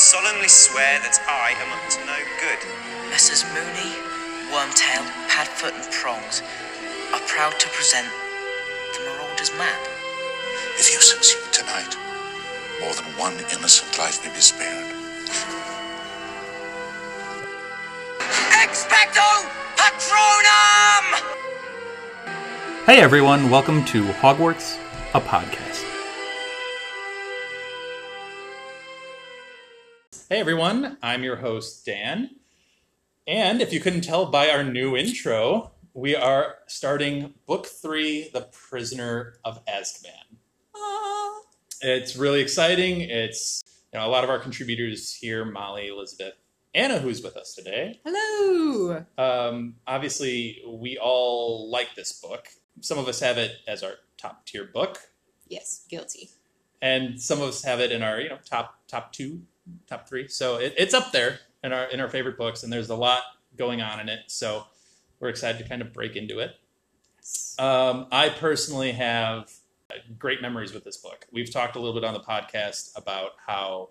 solemnly swear that I am up to no good. Messrs. Moony, Wormtail, Padfoot, and Prongs are proud to present the Marauder's Map. If you succeed tonight, more than one innocent life may be spared. Expecto Patronum! Hey everyone, welcome to Hogwarts, a podcast. Hey everyone, I'm your host Dan. And if you couldn't tell by our new intro, we are starting book three, The Prisoner of Azkaban. It's really exciting. It's you know, a lot of our contributors here, Molly, Elizabeth, Anna, who's with us today. Hello. Um, obviously, we all like this book. Some of us have it as our top tier book, Yes, guilty. and some of us have it in our you know top top two, top three. So it, it's up there in our in our favorite books, and there's a lot going on in it. So we're excited to kind of break into it. Um, I personally have great memories with this book. We've talked a little bit on the podcast about how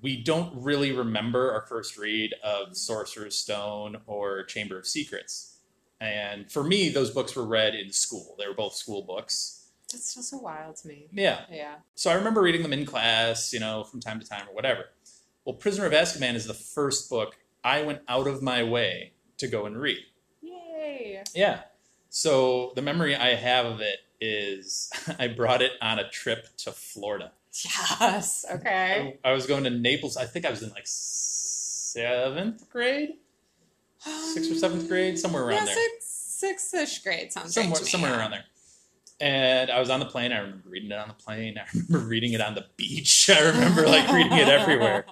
we don't really remember our first read of Sorcerer's Stone or Chamber of Secrets. And for me, those books were read in school. They were both school books. That's just so wild to me. Yeah. Yeah. So I remember reading them in class, you know, from time to time or whatever. Well, Prisoner of Azkaban is the first book I went out of my way to go and read. Yay. Yeah. So the memory I have of it is I brought it on a trip to Florida. Yes. Okay. I was going to Naples. I think I was in like seventh grade, sixth or seventh grade, somewhere around yeah, there. six six-ish grade sounds somewhere, right somewhere around there. And I was on the plane. I remember reading it on the plane. I remember reading it on the beach. I remember like reading it everywhere.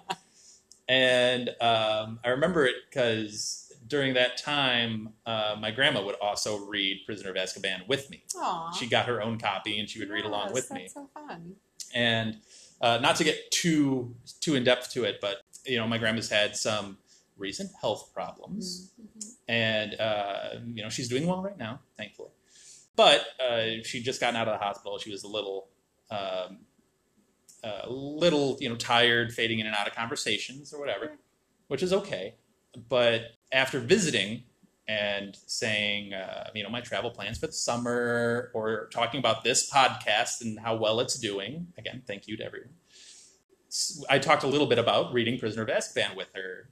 And um, I remember it because during that time, uh, my grandma would also read Prisoner of Azkaban with me. Aw. She got her own copy and she would read along Yes, with me. That's so fun. And uh, not to get too too in depth to it, but you know, my grandma's had some recent health problems, Mm-hmm. and uh, you know, she's doing well right now, thankfully. But uh, she'd just gotten out of the hospital. She was a little, um, a little, you know, tired, fading in and out of conversations or whatever, which is okay. But after visiting and saying, uh, you know, my travel plans for the summer, or talking about this podcast and how well it's doing, again, thank you to everyone. I talked a little bit about reading Prisoner of Azkaban with her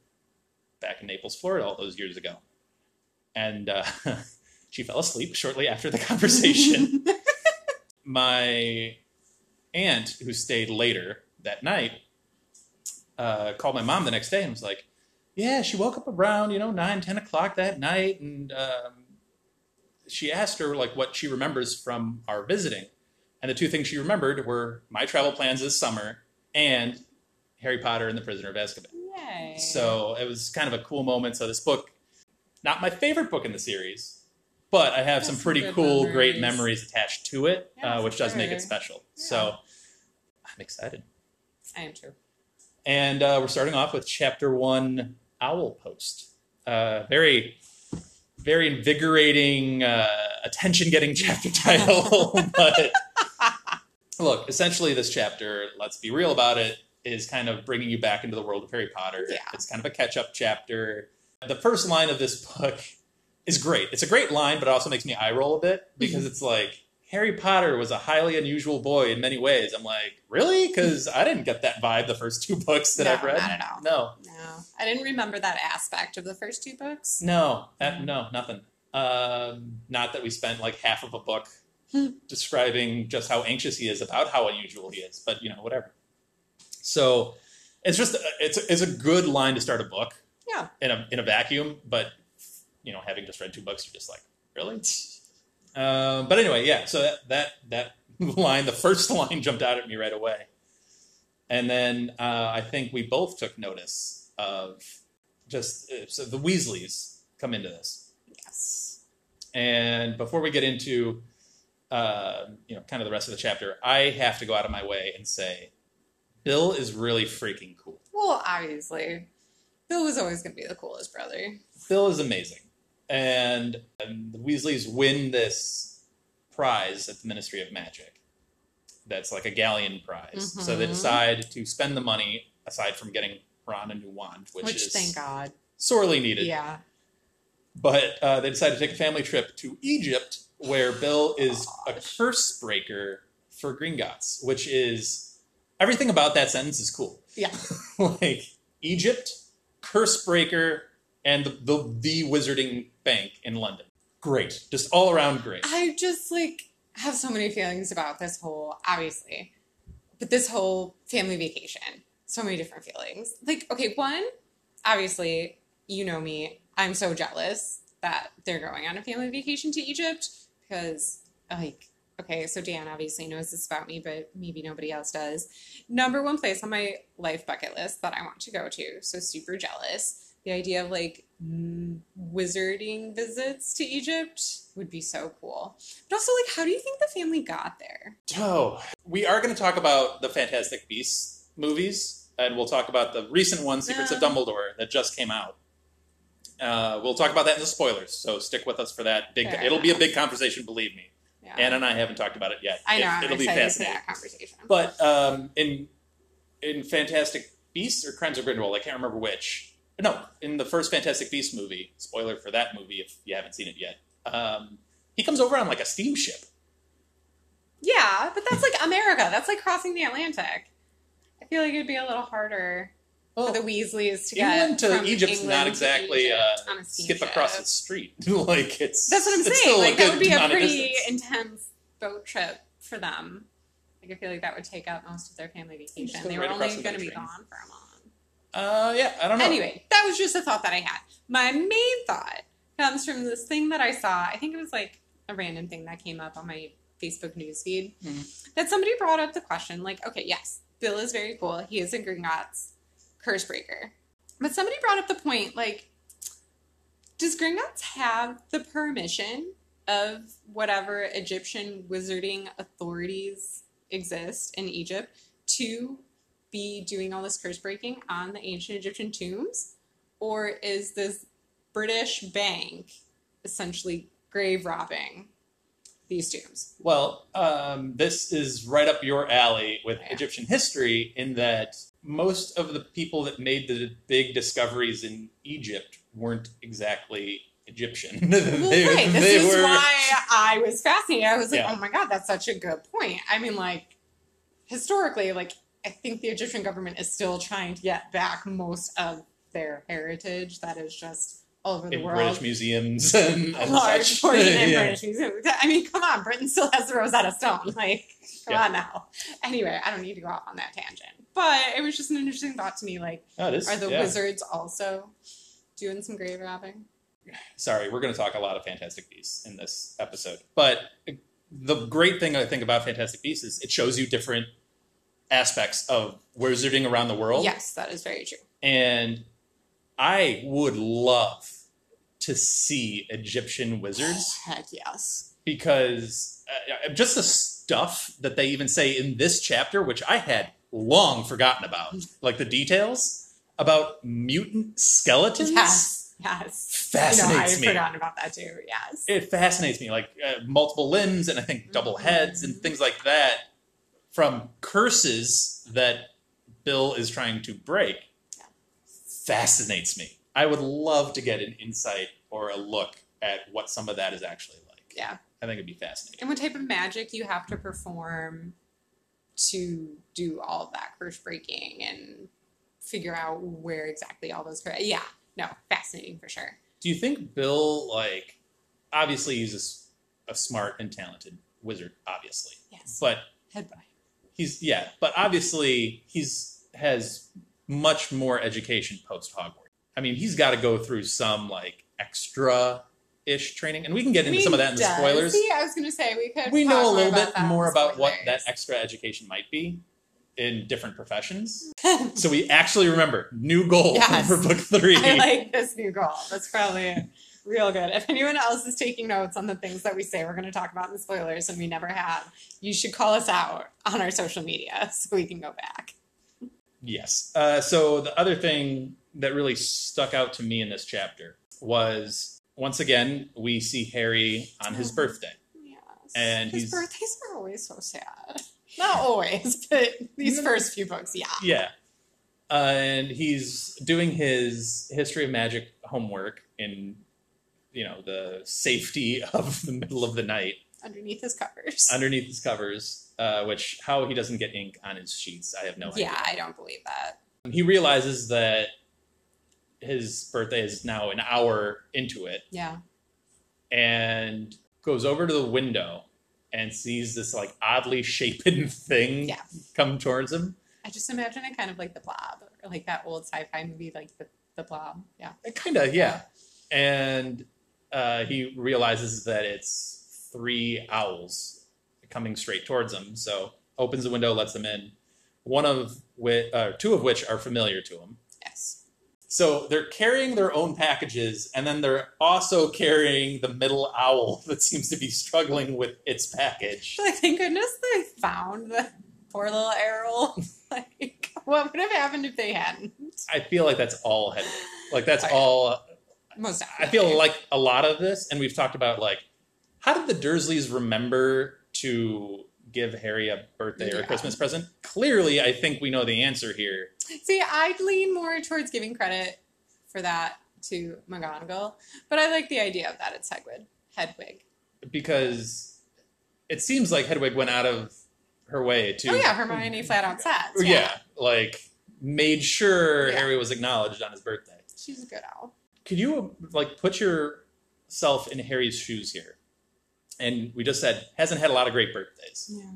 back in Naples, Florida, all those years ago, and uh, she fell asleep shortly after the conversation. my aunt, who stayed later that night, uh, called my mom the next day and was like, "Yeah, she woke up around you know nine, ten o'clock that night, and um, she asked her like what she remembers from our visiting, and the two things she remembered were my travel plans this summer and Harry Potter and the Prisoner of Azkaban." Yay. So it was kind of a cool moment. So this book, not my favorite book in the series, but I have some some pretty cool, great memories. memories attached to it, Yeah, uh, which does make it special. Yeah. So I'm excited. I am too. And uh, we're starting off with chapter one, Owl Post. Uh, very, very invigorating, uh, attention-getting chapter title. but look, essentially, this chapter, let's be real about it, is kind of bringing you back into the world of Harry Potter. Yeah. It's kind of a catch-up chapter. The first line of this book is great. It's a great line, but it also makes me eye roll a bit mm-hmm. because it's like Harry Potter was a highly unusual boy in many ways. I'm like, really? Because I didn't get that vibe the first two books that No, I've read. not at all. No, No, I didn't remember that aspect of the first two books. no, that, no, nothing. Um, not that we spent like half of a book describing just how anxious he is about how unusual he is, but you know, whatever. So it's just uh, it's it's a good line to start a book Yeah. in a in a vacuum, but you know, having just read two books, you're just like, really? Um, but anyway, yeah. So that that that line, the first line, jumped out at me right away, and then uh, I think we both took notice of just uh, so the Weasleys come into this, Yes. and before we get into uh, you know kind of the rest of the chapter, I have to go out of my way and say, Bill is really freaking cool. Well, obviously, Bill was always going to be the coolest brother. Bill is amazing. And, and the Weasleys win this prize at the Ministry of Magic. That's like a galleon prize. So they Mhm. decide to spend the money aside from getting Ron a new wand, which, Which, is thank God. sorely needed. Yeah. But uh, they decide to take a family trip to Egypt, where Bill is a curse breaker for Gringotts, which is everything about that sentence is cool. Yeah. like Egypt, curse breaker, and the, the the Wizarding Bank in London. Great, just all around great. I just like have so many feelings about this whole, obviously, but this whole family vacation. So many different feelings. Like, okay, one, obviously, you know me. I'm so jealous that they're going on a family vacation to Egypt because, like, okay, so Dan obviously knows this about me, but maybe nobody else does. Number one place on my life bucket list that I want to go to. So super jealous. The idea of like wizarding visits to Egypt would be so cool. But also, like, how do you think the family got there? Oh, we are going to talk about the Fantastic Beasts movies, and we'll talk about the recent one, Secrets of Dumbledore, that just came out. Uh, we'll talk about that in the spoilers, so stick with us for that. Big, it'll be a big conversation, believe me. Yeah. Anna and I haven't talked about it yet. I know. It, I'm it'll be excited for fascinating. that conversation. But um, in in Fantastic Beasts or Crimes of Grindelwald, I can't remember which. No, in the first Fantastic Beast movie, spoiler for that movie if you haven't seen it yet, um, he comes over on like a steamship. yeah, but that's like America. That's like crossing the Atlantic. I feel like it'd be a little harder for the Weasleys to get England to from Egypt's England not to on a skip across the street. like it's That's what I'm saying. Like that would be a pretty intense boat trip for them. Like I feel like that would take up most of their family vacation. They were only going to be gone for a month. Uh, yeah, I don't know. Anyway, that was just a thought that I had. My main thought comes from this thing that I saw. I think it was like a random thing that came up on my Facebook newsfeed. Mhm. That somebody brought up the question, like, okay, yes, Bill is very cool. He is a Gringotts curse breaker. But somebody brought up the point, like, does Gringotts have the permission of whatever Egyptian wizarding authorities exist in Egypt to be doing all this curse breaking on the ancient Egyptian tombs? Or is this British bank essentially grave robbing these tombs? Well, um, this is right up your alley with Yeah. Egyptian history in that most of the people that made the big discoveries in Egypt weren't exactly Egyptian. Well, They- right. This is were- why I was fascinated. I was like, Yeah. oh my God, that's such a good point. I mean, like, historically, like, I think the Egyptian government is still trying to get back most of their heritage that is just all over the in world. British museums and, and large such. portion in Yeah. British museums. I mean, come on, Britain still has the Rosetta Stone. Like, come Yeah. on now. Anyway, I don't need to go off on that tangent. But it was just an interesting thought to me. Like, Oh, is, are the yeah. wizards also doing some grave robbing? Sorry, we're going to talk a lot of Fantastic Beasts in this episode. But the great thing I think about Fantastic Beasts is it shows you different aspects of wizarding around the world. Yes, that is very true. And I would love to see Egyptian wizards Heck yes. because uh, just the stuff that they even say in this chapter, which I had long forgotten about, like the details about mutant skeletons. Yes, yes. Fascinates you know, I had me. forgotten about that too. Yes. It fascinates me, like uh, multiple limbs and I think double heads and things like that from curses that Bill is trying to break. Fascinates me. I would love to get an insight or a look at what some of that is actually like. yeah. I think it'd be fascinating. And what type of magic you have to perform to do all of that curse breaking and figure out where exactly all those. cur- Yeah. No, fascinating for sure. Do you think Bill, like, obviously he's a smart and talented wizard, obviously, Yes. but Head by. He's yeah, but obviously he's has much more education post Hogwarts. I mean, he's got to go through some like extra ish training, and we can get into some of that in the spoilers. he? I was going to say we could. We know a little bit more about what that extra education might be in different professions. so we actually remember new goal Yes. for book three. I like this new goal. That's probably real good. If anyone else is taking notes on the things that we say we're going to talk about in the spoilers and we never have, you should call us out on our social media so we can go back. Yes. Uh, so the other thing that really stuck out to me in this chapter was once again we see Harry on his birthday. Yes. And his he's- birthdays are always so sad. Not always, but these first few books, yeah. Yeah. Uh, and he's doing his history of magic homework in, you know, the safety of the middle of the night underneath his covers. underneath his covers. Uh, which how he doesn't get ink on his sheets, I have no idea. yeah, I don't believe that. He realizes that his birthday is now an hour into it, Yeah. and goes over to the window and sees this like oddly shapen thing Yeah. come towards him. I just imagine it kind of like the blob, or like that old sci-fi movie, like the, the blob. Yeah. Kind of, yeah. And uh, he realizes that it's three owls coming straight towards him. So opens the window, lets them in. One of which, uh, two of which are familiar to him. Yes. So they're carrying their own packages, and then they're also carrying the middle owl that seems to be struggling with its package. Like, thank goodness they found the poor little Errol. like, what would have happened if they hadn't? I feel like that's all Hedwig. Like that's all. Most I feel like a lot of this, and we've talked about like, how did the Dursleys remember to give Harry a birthday or a Yeah. Christmas present? Clearly, I think we know the answer here. See, I'd lean more towards giving credit for that to McGonagall, but I like the idea of that it's Hedwig. Hedwig. because it seems like Hedwig went out of her way to Oh yeah, Hermione flat out says. yeah, like made sure Yeah. Harry was acknowledged on his birthday. She's a good owl. Could you like put yourself in Harry's shoes here? And we just said hasn't had a lot of great birthdays. Yeah.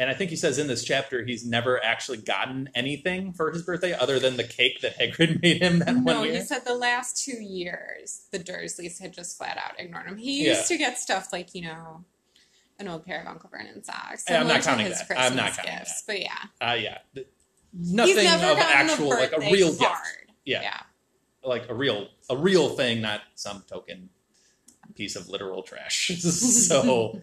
And I think he says in this chapter he's never actually gotten anything for his birthday other than the cake that Hagrid made him that No, one he said the last two years the Dursleys had just flat out ignored him. He Yeah. used to get stuff like, you know, an old pair of Uncle Vernon socks. Yeah, I'm not counting his that. I'm not counting gifts, But yeah. Uh, yeah. Nothing of actual like a real gift. Yeah. Yeah. Like a real a real thing, not some token piece of literal trash. so,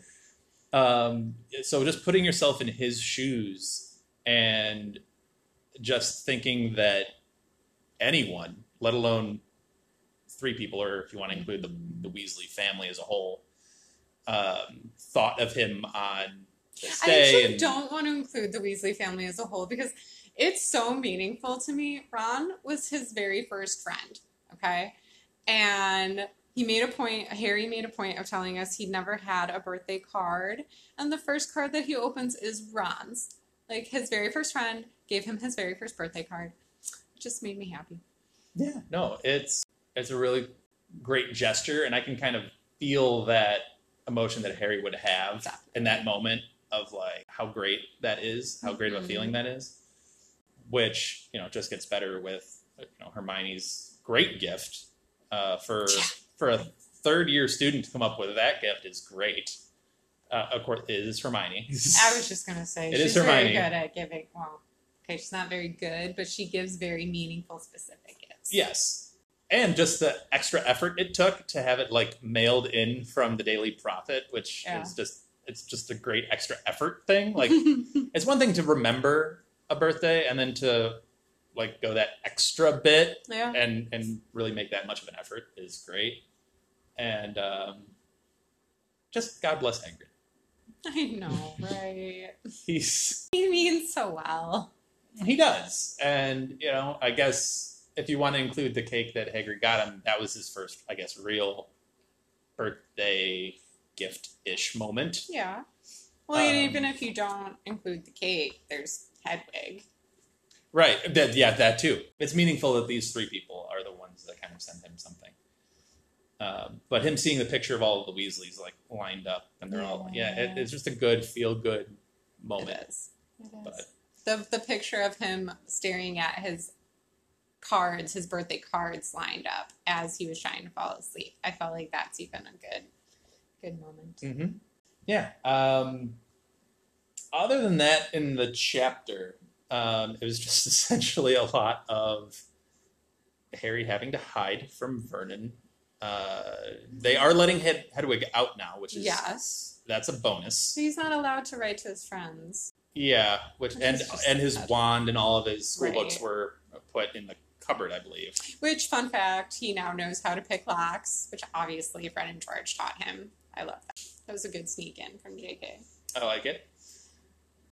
um, so just putting yourself in his shoes and just thinking that anyone, let alone three people, or if you want to include the, the Weasley family as a whole, um, thought of him on this I actually and, don't want to include the Weasley family as a whole because it's so meaningful to me. Ron was his very first friend, okay? And he made a point, Harry made a point of telling us he'd never had a birthday card. And the first card that he opens is Ron's. Like his very first friend gave him his very first birthday card. It just made me happy. Yeah, no, it's it's a really great gesture, and I can kind of feel that emotion that Harry would have in that moment of like how great that is, how great of a feeling mm-hmm. that is, which you know just gets better with you know Hermione's great gift uh, for for a third year student to come up with that gift is great. Uh, of course, it is Hermione. I was just gonna say It she's very good at giving. Well, okay, she's not very good, but she gives very meaningful, specific gifts. Yes. And just the extra effort it took to have it like mailed in from the Daily Prophet, which Yeah. is just it's just a great extra effort thing. Like it's one thing to remember a birthday and then to like go that extra bit yeah. and and really make that much of an effort is great. And um, just God bless Hagrid. I know, right? He's he means so well. He does, and you know, I guess if you want to include the cake that Hagrid got him, that was his first, I guess, real birthday gift-ish moment. Yeah. Well, Um, even if you don't include the cake, there's Hedwig. Right? That, yeah, that too. It's meaningful that these three people are the ones that kind of send him something. Um, but him seeing the picture of all of the Weasleys like lined up, and they're all yeah, it, it's just a good feel-good moment. It is. It is. But- The the picture of him staring at his cards, his birthday cards lined up as he was trying to fall asleep. I felt like that's even a good good moment. Mm-hmm. Yeah. Um, other than that, in the chapter, um, it was just essentially a lot of Harry having to hide from Vernon. Uh, they are letting Hed- Hedwig out now, which is Yes. that's a bonus. He's not allowed to write to his friends. Yeah, which Which and and his sad. wand and all of his school Right. books were put in the cupboard, I believe. Which, fun fact, he now knows how to pick locks, which obviously Fred and George taught him. I love that. That was a good sneak in from JK. I like it.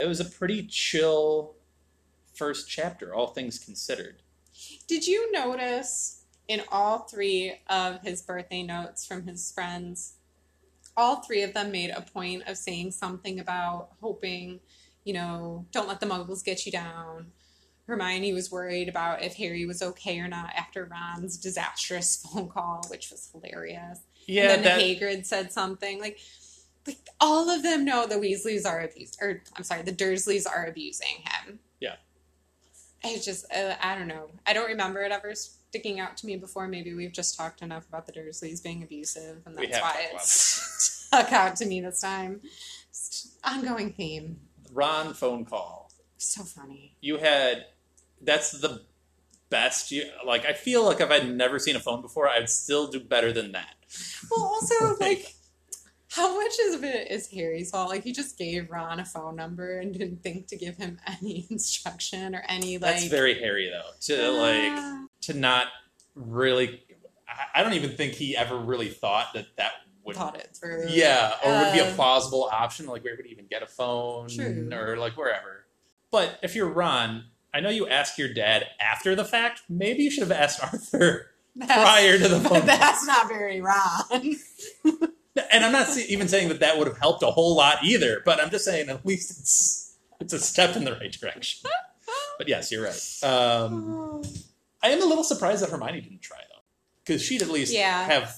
It was a pretty chill first chapter, all things considered. Did you notice in all three of his birthday notes from his friends, all three of them made a point of saying something about hoping, you know, don't let the muggles get you down. Hermione was worried about if Harry was okay or not after Ron's disastrous phone call, which was hilarious. Yeah, and then that, Hagrid said something like, like all of them know the Weasleys are abused, or I'm sorry, the Dursleys are abusing him. Yeah. It's just, uh, I don't know. I don't remember it ever sticking out to me before. Maybe we've just talked enough about the Dursleys being abusive, and that's why it's stuck out to me this time. Just ongoing theme. Ron phone call. So funny. You had that's the best. You like. I feel like if I'd never seen a phone before, I'd still do better than that. Well, also, like, how much of it is Harry's fault? Like, he just gave Ron a phone number and didn't think to give him any instruction or any, like. That's very Harry though. To like Ah. to not really. I- I don't even think he ever really thought that that would. thought it through. Yeah, or would be a Um, plausible option. Like where would he even get a phone, True. or like wherever. But if you're Ron, I know you ask your dad after the fact. Maybe you should have asked Arthur That's- prior to the phone. That's not very Ron. And I'm not even saying that that would have helped a whole lot either. But I'm just saying at least it's it's a step in the right direction. But yes, you're right. Um, I am a little surprised that Hermione didn't try though, because she'd at least Yeah. have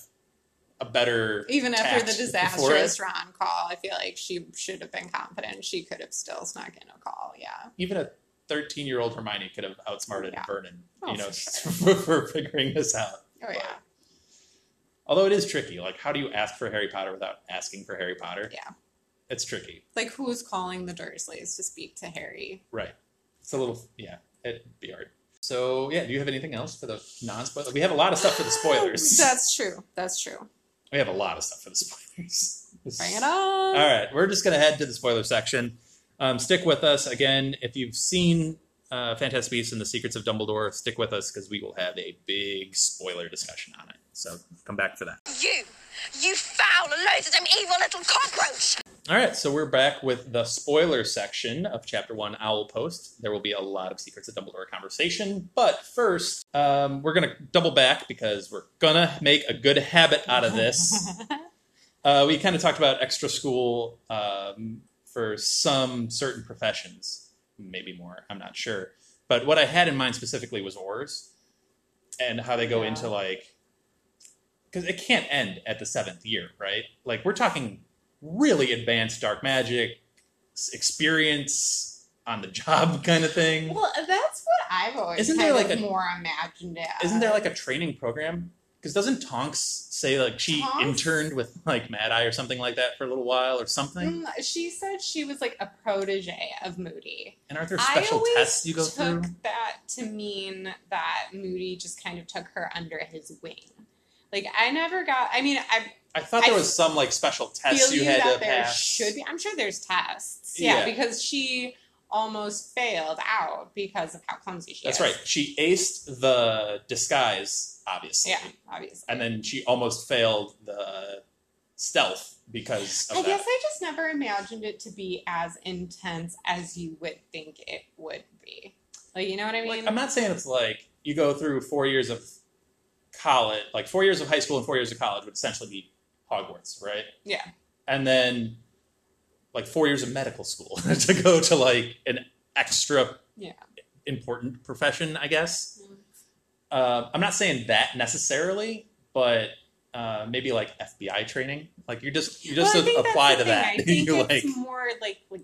a better Even after the disastrous. Ron call, I feel like she should have been confident. She could have still snuck in a call. Yeah. Even a 13 year old Hermione could have outsmarted Yeah. Vernon, Oh, you know, for for, for figuring this out. Oh yeah. Although it is tricky. Like, how do you ask for Harry Potter without asking for Harry Potter? Yeah. It's tricky. Like who's calling the Dursleys to speak to Harry? Right. It's a little, yeah, it'd be hard. So, yeah, do you have anything else for the non spoiler? We have a lot of stuff for the spoilers. That's true. That's true. we have a lot of stuff for the spoilers. Bring it on. All right, we're just going to head to the spoiler section. Um, stick with us. Again, if you've seen uh, Fantastic Beasts and the Secrets of Dumbledore, stick with us because we will have a big spoiler discussion on it. So come back for that. You! You foul, loathsome, evil little cockroach! All right, so we're back with the spoiler section of Chapter 1 Owl Post. There will be a lot of Secrets of Dumbledore conversation, but first, um, we're going to double back because we're going to make a good habit out of this. uh, we kind of talked about extra school um, for some certain professions, maybe more, I'm not sure. But what I had in mind specifically was Aurors and how they go Yeah. into like, because it can't end at the seventh year, right? Like, we're talking really advanced dark magic experience on the job kind of thing. Well, that's what I've always Isn't there like a- more imagined it. Isn't there like a training program? Because doesn't Tonks say like she Tonks? interned with like Mad Eye or something like that for a little while or something? Mm, she said she was like a protege of Moody. And aren't there I special always tests you go took through? that to mean that Moody just kind of took her under his wing. Like I never got. I mean, I I thought there I was some like special tests you had that to there pass. should be. I'm sure there's tests. Yeah, Yeah. because she almost failed out because of how clumsy she That's is. right. She aced the disguise, obviously. Yeah, obviously. And then she almost failed the stealth because of I that. guess I just never imagined it to be as intense as you would think it would be. Like, you know what I mean? Like, I'm not saying it's like you go through four years of college, like four years of high school and four years of college would essentially be Hogwarts, right? Yeah. And then like four years of medical school to go to like an extra Yeah. important profession, I guess. Mm. Uh, I'm not saying that necessarily, but uh, maybe like FBI training. Like you just you just Well, apply to thing. that. I think you it's like more like like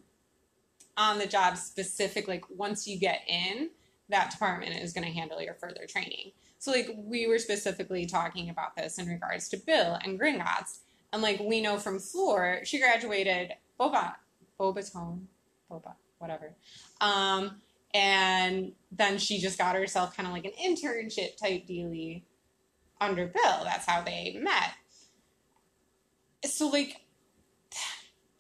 on the job specific. Like once you get in, that department is going to handle your further training. So like we were specifically talking about this in regards to Bill and Gringotts, and like we know from Fleur, she graduated Boba Bobatone, Boba whatever, um, and then she just got herself kind of like an internship type dealy under Bill. That's how they met. So like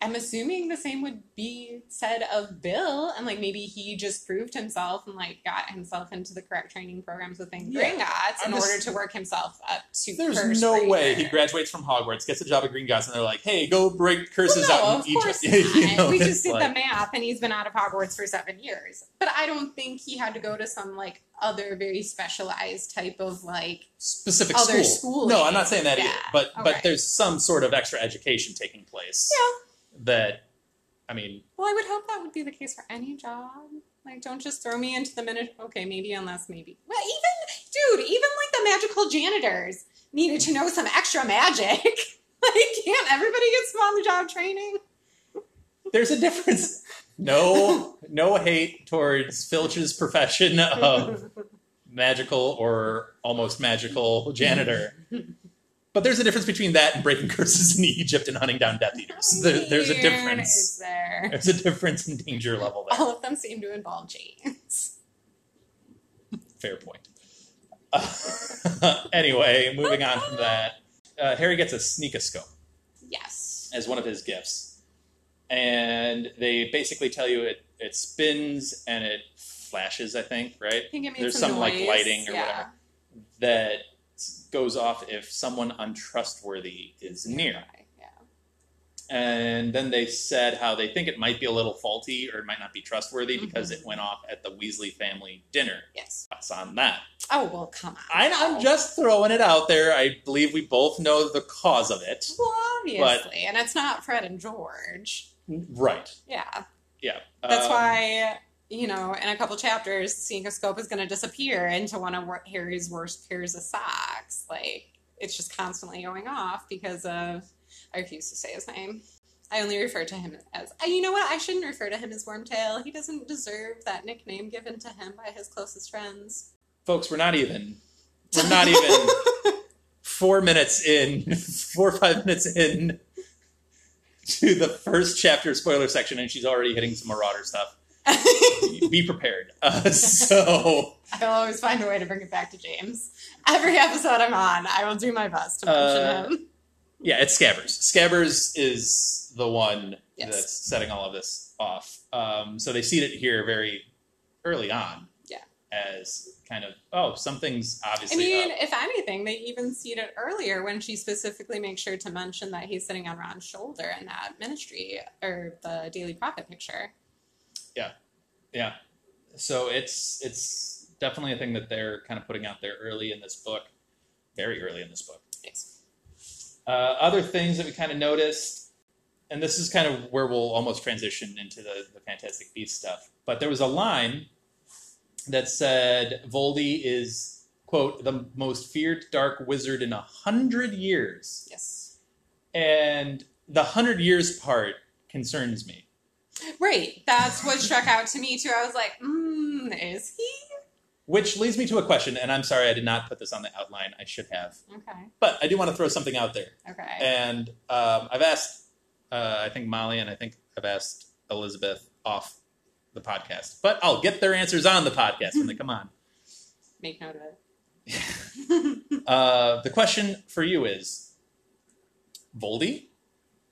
I'm assuming the same would be said of Bill, and like maybe he just proved himself and like got himself into the correct training programs within Yeah. Gringotts in just- order to work himself up to. There's no grader. way he graduates from Hogwarts, gets a job at Gringotts, and they're like, "Hey, go break curses Well, no, out in Egypt." You know, we just did like- the math, and he's been out of Hogwarts for seven years. But I don't think he had to go to some like other very specialized type of like. specific other school. schooling. No, I'm not saying that Yeah, either. But okay. but there's some sort of extra education taking place. Yeah. That, I mean, Well, I would hope that would be the case for any job. Like, don't just throw me into the minute. Okay, maybe unless maybe. Well, even dude, even like the magical janitors needed to know some extra magic. like, can't everybody get some on the job training? there's a difference. No, no hate towards Filch's profession of magical or almost magical janitor. But there's a difference between that and breaking curses in Egypt and hunting down Death Eaters. There, there's a difference. There? There's a difference in danger level there. All of them seem to involve James. Fair point. anyway, moving on from that, uh, Harry gets a sneakoscope Yes. as one of his gifts, and they basically tell you it it spins and it flashes. I think right. I think There's some, some, like, lighting or yeah. whatever. That goes off if someone untrustworthy is near. Yeah. And then they said how they think it might be a little faulty or it might not be trustworthy because Mhm. it went off at the Weasley family dinner. Yes. Thoughts on that? Oh well, come on. I, I'm just throwing it out there. I believe we both know the cause of it. Well, obviously, and it's not Fred and George. Right. Yeah. Yeah. That's Um, why, you know, in a couple chapters, the scope is going to disappear into one of Harry's worst pairs of socks. Like, it's just constantly going off because of. I refuse to say his name. I only refer to him as. You know what? I shouldn't refer to him as Wormtail. He doesn't deserve that nickname given to him by his closest friends. Folks, we're not even. We're not even four minutes in, four or five minutes in to the first chapter spoiler section, and she's already hitting some Marauder stuff. Be prepared. Uh, so. I'll always find a way to bring it back to James. Every episode I'm on, I will do my best to mention Uh, him. Yeah, it's Scabbers. Scabbers is the one Yes. that's setting all of this off. Um, so they see it here very early on. Yeah. As kind of, oh, something's obviously. I mean, up. if anything, they even see it earlier when she specifically makes sure to mention that he's sitting on Ron's shoulder in that ministry or the Daily Prophet picture. Yeah. Yeah. So it's it's definitely a thing that they're kind of putting out there early in this book, very early in this book. Yes. Uh, other things that we kind of noticed, and this is kind of where we'll almost transition into the, the Fantastic Beasts stuff, but there was a line that said Voldy is, quote, the most feared dark wizard in a hundred years. Yes. And the hundred years part concerns me. Right. That's what struck out to me too. I was like, mm, is he? Which leads me to a question, and I'm sorry I did not put this on the outline. I should have. Okay. But I do want to throw something out there. Okay. And um, I've asked, uh, I think Molly and I think I've asked Elizabeth off the podcast. But I'll get their answers on the podcast when they come on. Make note of it. Uh, the question for you is Voldy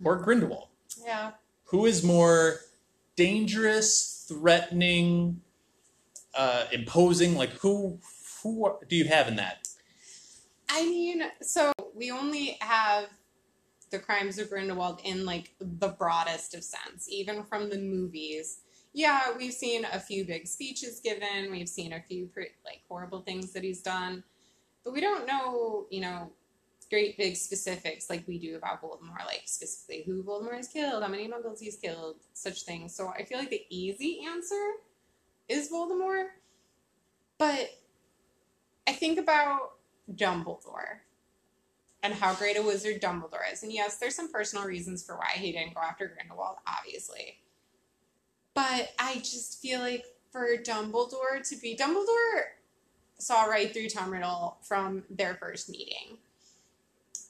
or Grindelwald? yeah. Who is more dangerous, threatening, uh, imposing? Like who? Who do you have in that? I mean, so we only have the crimes of Grindelwald in like the broadest of sense, even from the movies. Yeah, we've seen a few big speeches given. We've seen a few pre- like horrible things that he's done, but we don't know, you know, great big specifics like we do about Voldemort, like specifically who Voldemort has killed, how many Muggles he's killed, such things. So I feel like the easy answer is Voldemort, but I think about Dumbledore and how great a wizard Dumbledore is. And yes, there's some personal reasons for why he didn't go after Grindelwald, obviously. But I just feel like for Dumbledore to be Dumbledore saw right through Tom Riddle from their first meeting.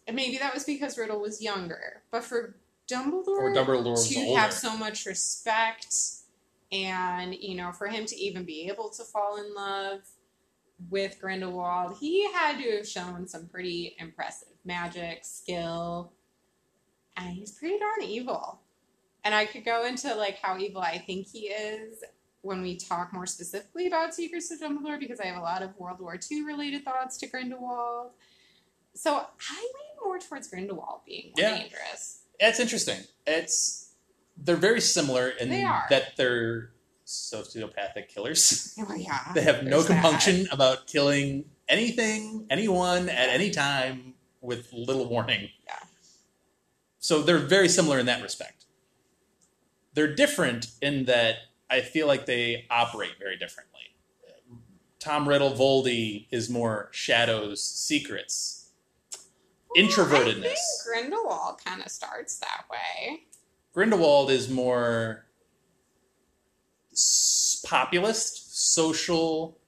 And maybe that was because Riddle was younger. But for Dumbledore, Or Dumbledore to older. have so much respect and, you know, for him to even be able to fall in love with Grindelwald, he had to have shown some pretty impressive magic, skill, and he's pretty darn evil. And I could go into like how evil I think he is when we talk more specifically about Secrets of Dumbledore because I have a lot of World War II related thoughts to Grindelwald. So I more towards Grindelwald being more Yeah. dangerous. It's interesting. It's they're very similar in They that they're sociopathic killers. Oh yeah. they have no there's that. compunction about killing anything, anyone at any time with little warning. Yeah. So they're very similar in that respect. They're different in that I feel like they operate very differently. Tom Riddle Voldy is more shadows, secrets, Well, I introvertedness. think Grindelwald kind of starts that way. Grindelwald is more s- populist, social,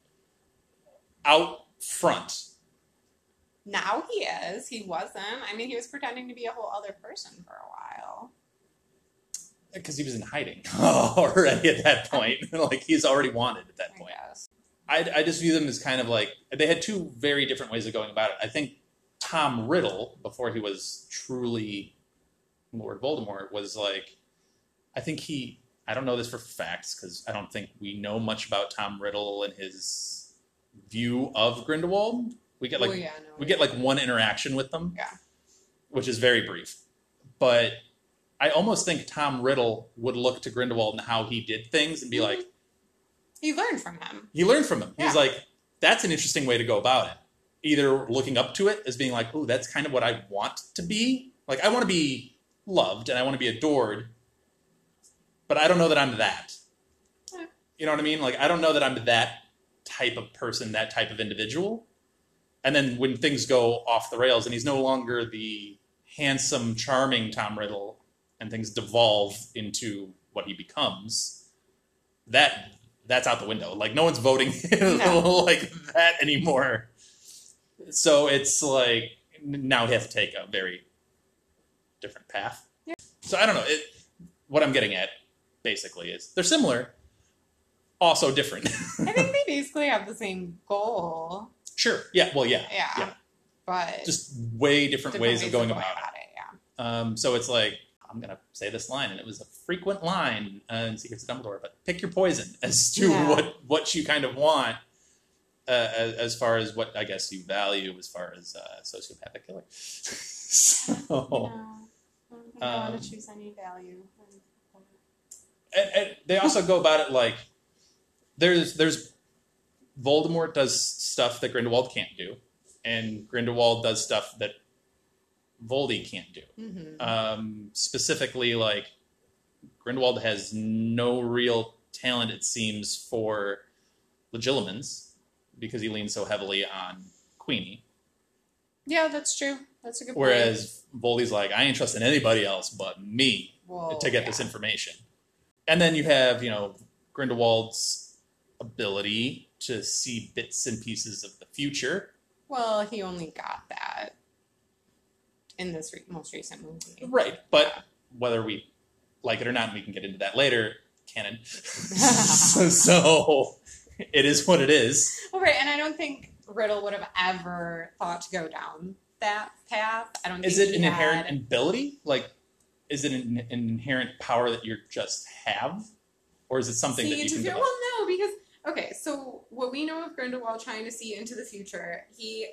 out front. Now he is. He wasn't. I mean, he was pretending to be a whole other person for a while. Because he was in hiding already at that point. like he's already wanted at that I point. guess. I, I just view them as kind of like they had two very different ways of going about it. I think Tom Riddle, before he was truly Lord Voldemort, was like, I think he. I don't know this for facts because I don't think we know much about Tom Riddle and his view of Grindelwald. We get like oh, yeah, no, we get like one interaction with them, Yeah. which is very brief. But I almost think Tom Riddle would look to Grindelwald and how he did things and be Mhm. like, He learned from him. he learned from him. He's like, that's an interesting way to go about it. Either looking up to it as being like, oh, that's kind of what I want to be. Like, I want to be loved and I want to be adored, but I don't know that I'm that. Yeah. You know what I mean? Like, I don't know that I'm that type of person, that type of individual. And then when things go off the rails and he's no longer the handsome, charming Tom Riddle and things devolve into what he becomes, that that's out the window. Like no one's voting No. like that anymore. So it's like now he has to take a very different path. Yeah. So I don't know. It, what I'm getting at basically is they're similar, also different. I think they basically have the same goal. sure. Yeah. Well, yeah. Yeah. But Just way different, different ways, of going, about, it. Yeah. Um, so it's like I'm gonna say this line, and it was a frequent line uh, in Secrets of Dumbledore. But pick your poison as to Yeah. what what you kind of want, uh, as, as far as what I guess you value, as far as uh, sociopathic killing. so, No, I don't Um, want to choose any value. and, and they also go about it like there's there's Voldemort does stuff that Grindelwald can't do, and Grindelwald does stuff that Voldy can't do. Mm-hmm. um, specifically like Grindelwald has no real talent, it seems, for legilimens because he leans so heavily on Queenie. Yeah, that's true. That's a good point. Whereas Voldy's like, I ain't trusting anybody else but me to get yeah. this information. And then you have, you know, Grindelwald's ability to see bits and pieces of the future. Well, he only got that in this re- most recent movie. Right. But whether we like it or not, and we can get into that later, canon. so it is what it is. Well, right, and I don't think Riddle would have ever thought to go down that path. I don't. Is it an had- inherent ability? Like, is it an, an inherent power that you just have? Or is it something see that you can develop? Well, no, because okay, so what we know of Grindelwald trying to see into the future, he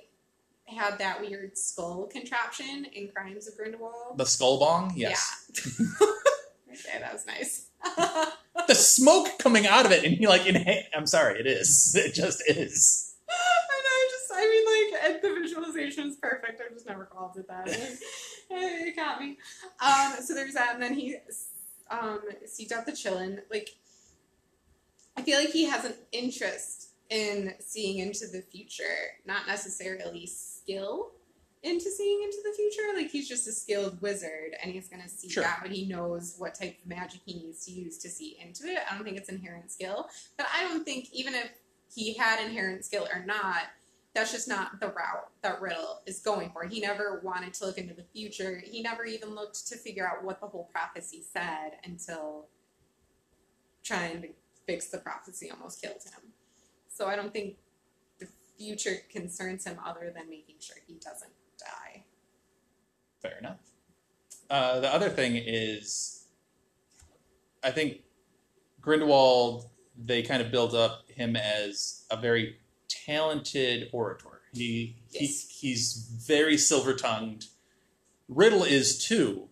had that weird skull contraption in Crimes of Grindelwald. The skull bong? Yes. Yeah. okay, that was nice. Smoke coming out of it, and he like, inha- I'm sorry, it is. It just is. I know, just I mean, like the visualization is perfect. I just never called it that. It, got me. Um, so there's that, and then he um seeked out the qilin. Like, I feel like he has an interest in seeing into the future, not necessarily skill into seeing into the future. Like he's just a skilled wizard, and he's gonna see Sure. out, and he knows what type of magic he needs to use to see into it. I don't think it's inherent skill, but I don't think even if he had inherent skill or not, that's just not the route that Riddle is going for. He never wanted to look into the future. He never even looked to figure out what the whole prophecy said until trying to fix the prophecy almost killed him. So I don't think the future concerns him other than making sure he doesn't die. Fair enough. Uh, the other thing is, I think Grindelwald they kind of build up him as a very talented orator. He, Yes. he he's very silver tongued. Riddle is too,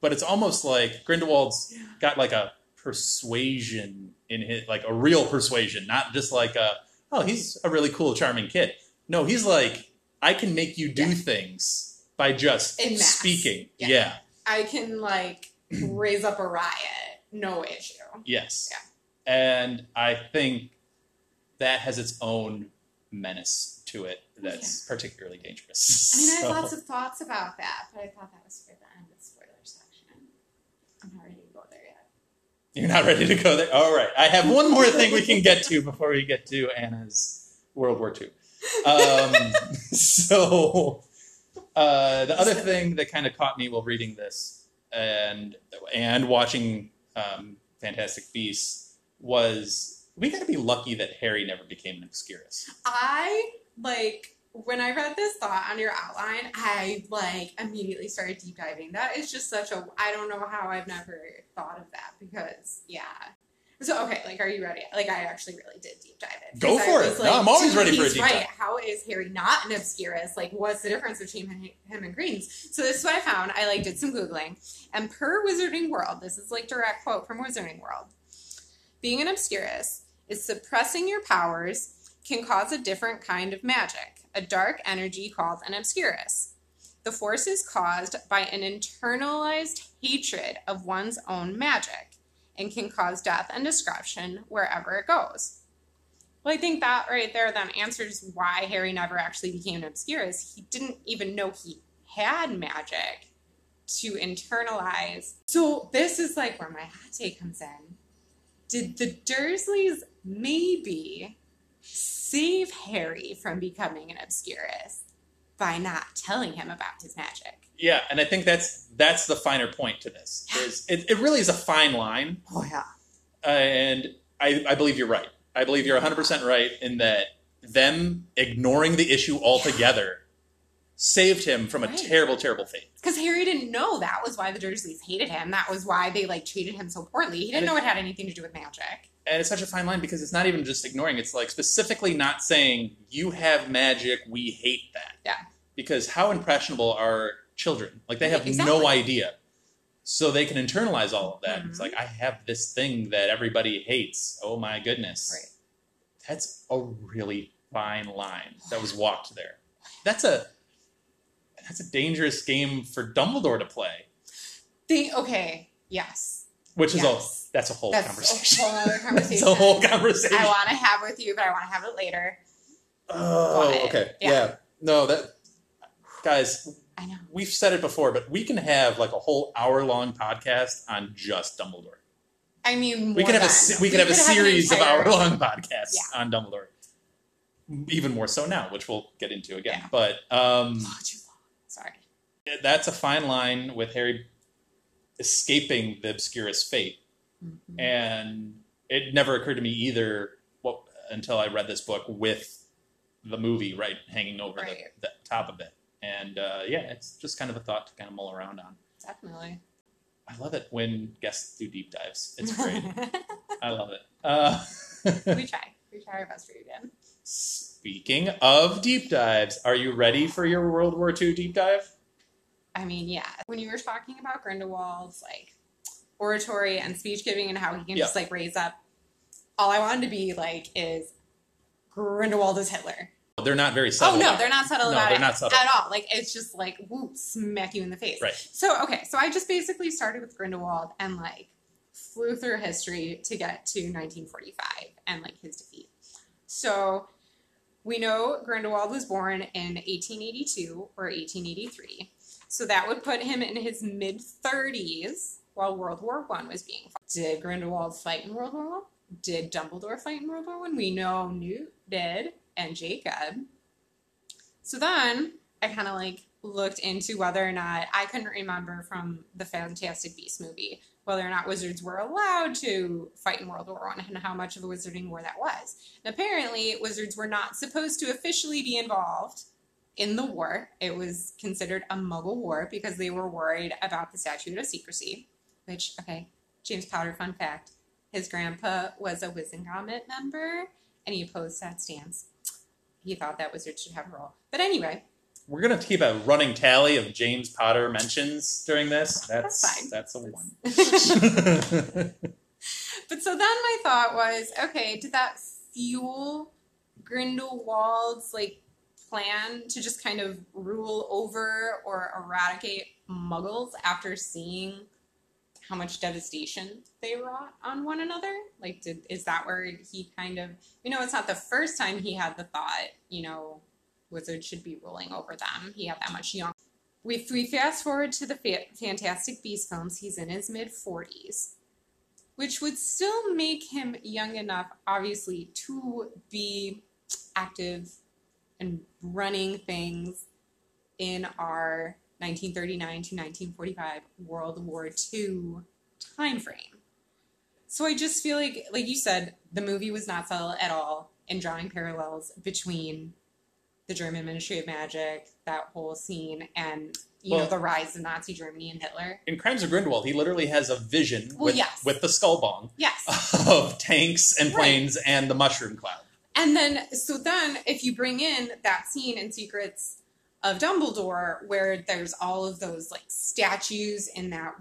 but it's almost like Grindelwald's got like a persuasion in his like a real persuasion, not just like a oh he's a really cool charming kid. No, he's like I can make you do Yeah. things by just speaking. Yeah. yeah. I can like raise up a riot, no issue. Yes. Yeah. And I think that has its own menace to it that's particularly dangerous. I mean, I have lots of thoughts about that, but I thought that was for the end of the spoiler section. I'm not ready to go there yet. You're not ready to go there? All right. I have one more thing we can get to before we get to Anna's World War II. Um, so, uh, the other thing that kind of caught me while reading this and and watching um, Fantastic Beasts was we got to be lucky that Harry never became an Obscurus. I like when I read this thought on your outline, I like immediately started deep diving. That is just such a I don't know how I've never thought of that because yeah. So okay, like are you ready? Like I actually really did deep dive it. Go for was it. No, I'm always ready for a deep right. dive. How is Harry not an obscurus? Like what's the difference between him him and Credence? So this is what I found. I like did some googling, and per Wizarding World, this is like direct quote from Wizarding World. Being an obscurus is suppressing your powers can cause a different kind of magic, a dark energy called an obscurus. The force is caused by an internalized hatred of one's own magic and can cause death and destruction wherever it goes. Well, I think that right there then answers why Harry never actually became an obscurus. He didn't even know he had magic to internalize. So this is like where my hot take comes in. Did the Dursleys maybe save Harry from becoming an obscurus by not telling him about his magic? Yeah, and I think that's that's the finer point to this. Is it, it really is a fine line, Oh yeah. uh, and I, I believe you're right. I believe you're 100 percent right in that them ignoring the issue altogether saved him from a Right. terrible, terrible fate. Because Harry didn't know that was why the Dursleys hated him. That was why they like treated him so poorly. He didn't And know it had anything to do with magic. And it's such a fine line because it's not even just ignoring. It's like specifically not saying you have magic. We hate that. Yeah. Because how impressionable are children? Like they have no Exactly. idea. So they can internalize all of that. It's Mhm. like I have this thing that everybody hates. Oh my goodness. Right. That's a really fine line that was walked there. That's a that's a dangerous game for Dumbledore to play. the okay, yes. Which is Yes. a that's a whole That's conversation. a whole other That's conversation. a whole conversation. I want to have with you, but I want to have it later. Oh, But, okay. yeah. Yeah. No, that guys, I know. we've said it before, but we can have like a whole hour long podcast on just Dumbledore. I mean, we could have a than. se- we could have a series of hour long podcasts Yeah. on Dumbledore. Even more so now, which we'll get into again. Yeah. But um, Oh, too long. Sorry. that's a fine line with Harry escaping the Obscurus fate. Mhm. and it never occurred to me either well, until I read this book with the movie right hanging over Right. the, the top of it. And uh, yeah, it's just kind of a thought to kind of mull around on. Definitely. I love it when guests do deep dives. It's great. I love it. Uh, we try. We try our best for you again. speaking of deep dives, are you ready for your World War II deep dive? I mean, yeah. When you were talking about Grindelwald's like oratory and speech giving and how he can Yeah. just like raise up, all I wanted to be like is Grindelwald is Hitler. They're not very subtle. oh no, they're not subtle No, about they're not subtle. at all. Like it's just like whoop, smack you in the face. Right. So okay, so I just basically started with Grindelwald and like flew through history to get to 1945 and like his defeat. So we know Grindelwald was born in 1882 or 1883. So that would put him in his mid 30s while World War One was being fought. Did Grindelwald fight in World War One? Did Dumbledore fight in World War One? We know Newt did and Jacob. So then I kind of like looked into whether or not I couldn't remember from the Fantastic Beasts movie whether or not wizards were allowed to fight in World War One and how much of a wizarding war that was. And apparently, wizards were not supposed to officially be involved in the war. It was considered a Muggle war because they were worried about the statute of secrecy. Which, okay, James Potter, fun fact his grandpa was a Wizengamot member and he opposed that stance. He thought that wizard should have a role. But anyway, We're gonna keep a running tally of James Potter mentions during this. That's That's fine. that's a one. but so then my thought was okay, did that fuel Grindelwald's like plan to just kind of rule over or eradicate muggles after seeing how much devastation they wrought on one another? Like, did is that where he kind of, you know, it's not the first time he had the thought, you know, wizards should be ruling over them. He had that much young. If we fast forward to the fa- Fantastic Beasts films, he's in his mid 40s, which would still make him young enough, obviously, to be active and running things in our 1939 to 1945 World War II time frame. So I just feel like, like you said, the movie was not subtle at all in drawing parallels between the German Ministry of Magic, that whole scene, and you know the rise of Nazi Germany and Hitler. In Crimes of Grindelwald, he literally has a vision Well, with, yes. with the skull bong Yes. of tanks and Right. planes and the mushroom cloud. And then, so then, if you bring in that scene in Secrets of Dumbledore, where there's all of those like statues in that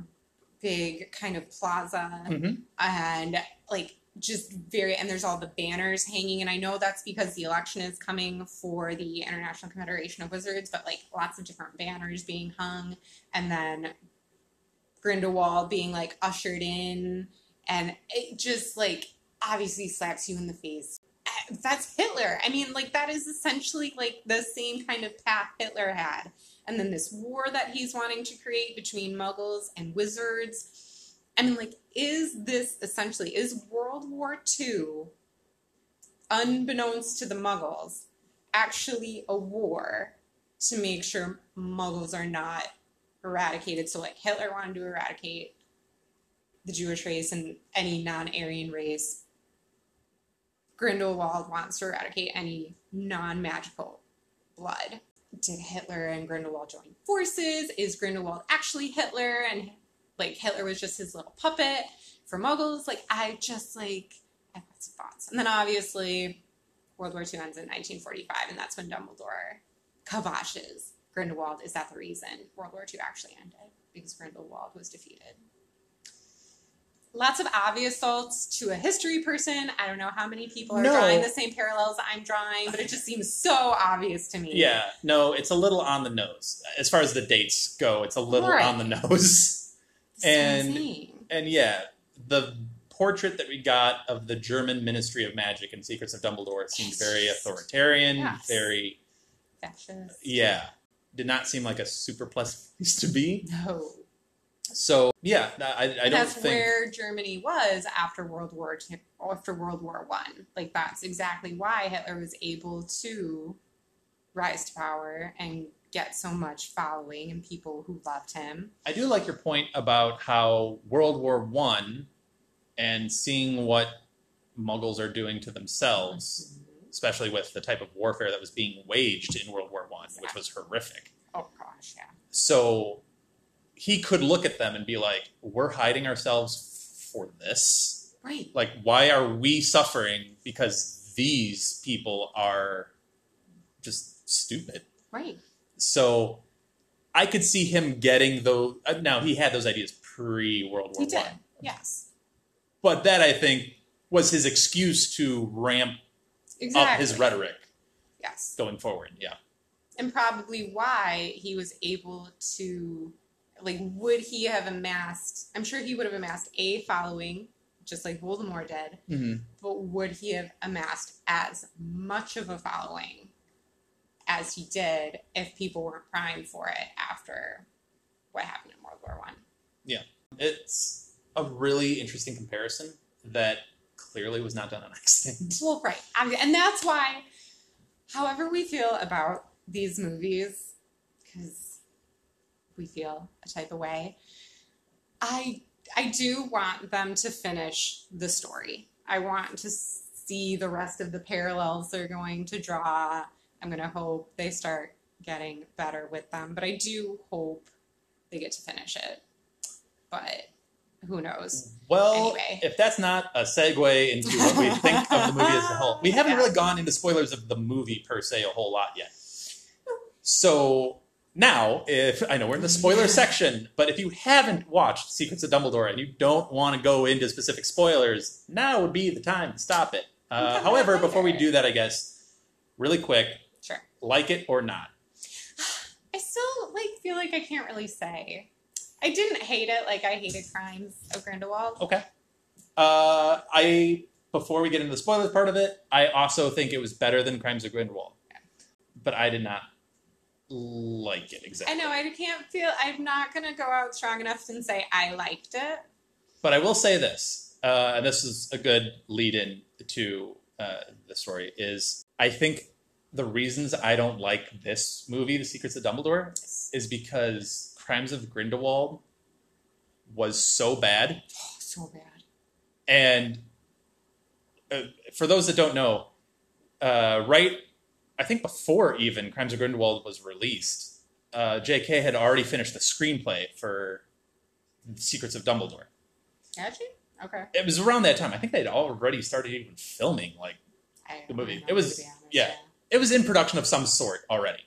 big kind of plaza, Mhm. and like just very, and there's all the banners hanging. And I know that's because the election is coming for the International Confederation of Wizards, but like lots of different banners being hung, and then Grindelwald being like ushered in, and it just like obviously slaps you in the face Uh, that's Hitler. I mean, like that is essentially like the same kind of path Hitler had. And then this war that he's wanting to create between muggles and wizards. I mean, like, is this essentially is World War II, unbeknownst to the muggles, actually a war to make sure muggles are not eradicated? So like Hitler wanted to eradicate the Jewish race and any non-Aryan race Grindelwald wants to eradicate any non magical blood. Did Hitler and Grindelwald join forces? Is Grindelwald actually Hitler and like Hitler was just his little puppet for muggles? Like, I just like, I have some thoughts. And then obviously, World War II ends in 1945, and that's when Dumbledore kiboshes Grindelwald. Is that the reason World War II actually ended? Because Grindelwald was defeated lots of obvious thoughts to a history person. I don't know how many people are No. drawing the same parallels I'm drawing, but it just seems so obvious to me. Yeah, no, it's a little on the nose. As far as the dates go, it's a little Right. on the nose. So and- insane. And yeah, the portrait that we got of the German Ministry of Magic and Secrets of Dumbledore seemed very authoritarian, Yes. very Fascist. yeah, did not seem like a super pleasant place to be. No. So yeah, I, I don't that's think where Germany was after World War II, after World War One. Like that's exactly why Hitler was able to rise to power and get so much following and people who loved him. I do like your point about how World War One and seeing what Muggles are doing to themselves, mm-hmm. especially with the type of warfare that was being waged in World War One, which was horrific. Oh gosh, yeah. So he could look at them and be like, "We're hiding ourselves for this. Right. Like, why are we suffering because these people are just stupid?" Right. So I could see him getting those. uh, Now he had those ideas pre World War He did. One, Yes. but that I think was his excuse to ramp Exactly. up his rhetoric Yes. going forward. Yeah, and probably why he was able to like would he have amassed i'm sure he would have amassed a following just like voldemort did mm-hmm. but would he have amassed as much of a following as he did if people weren't crying for it after what happened in world war one Yeah. it's a really interesting comparison that clearly was not done on accident. well right and that's why however we feel about these movies because we feel a type of way i i do want them to finish the story i want to see the rest of the parallels they're going to draw i'm going to hope they start getting better with them but i do hope they get to finish it but who knows? Well, Anyway. if that's not a segue into what we think of the movie as a whole, we haven't Yeah. really gone into spoilers of the movie per se a whole lot yet. So now, if I know we're in the spoiler section, but if you haven't watched Secrets of Dumbledore and you don't want to go into specific spoilers, now would be the time to stop it. Uh, however, before we do that, I guess really quick, Sure. like it or not. I still like feel like I can't really say. I didn't hate it like I hated Crimes of Grindelwald. Okay. Uh, I before we get into the spoilers part of it, I also think it was better than Crimes of Grindelwald, but I did not like it exactly. I know I can't feel. I'm not gonna go out strong enough and say I liked it. But I will say this, uh, and this is a good lead-in to uh, the story. Is I think the reasons I don't like this movie, The Secrets of Dumbledore, is because Crimes of Grindelwald was so bad Oh, so bad. And uh, for those that don't know, uh, right, I think before even Crimes of Grindelwald was released, uh, J.K. had already finished the screenplay for Secrets of Dumbledore. Had you? Okay. It was around that time. I think they'd already started even filming. Like The movie. It was- honest, yeah. it was in production of some sort already.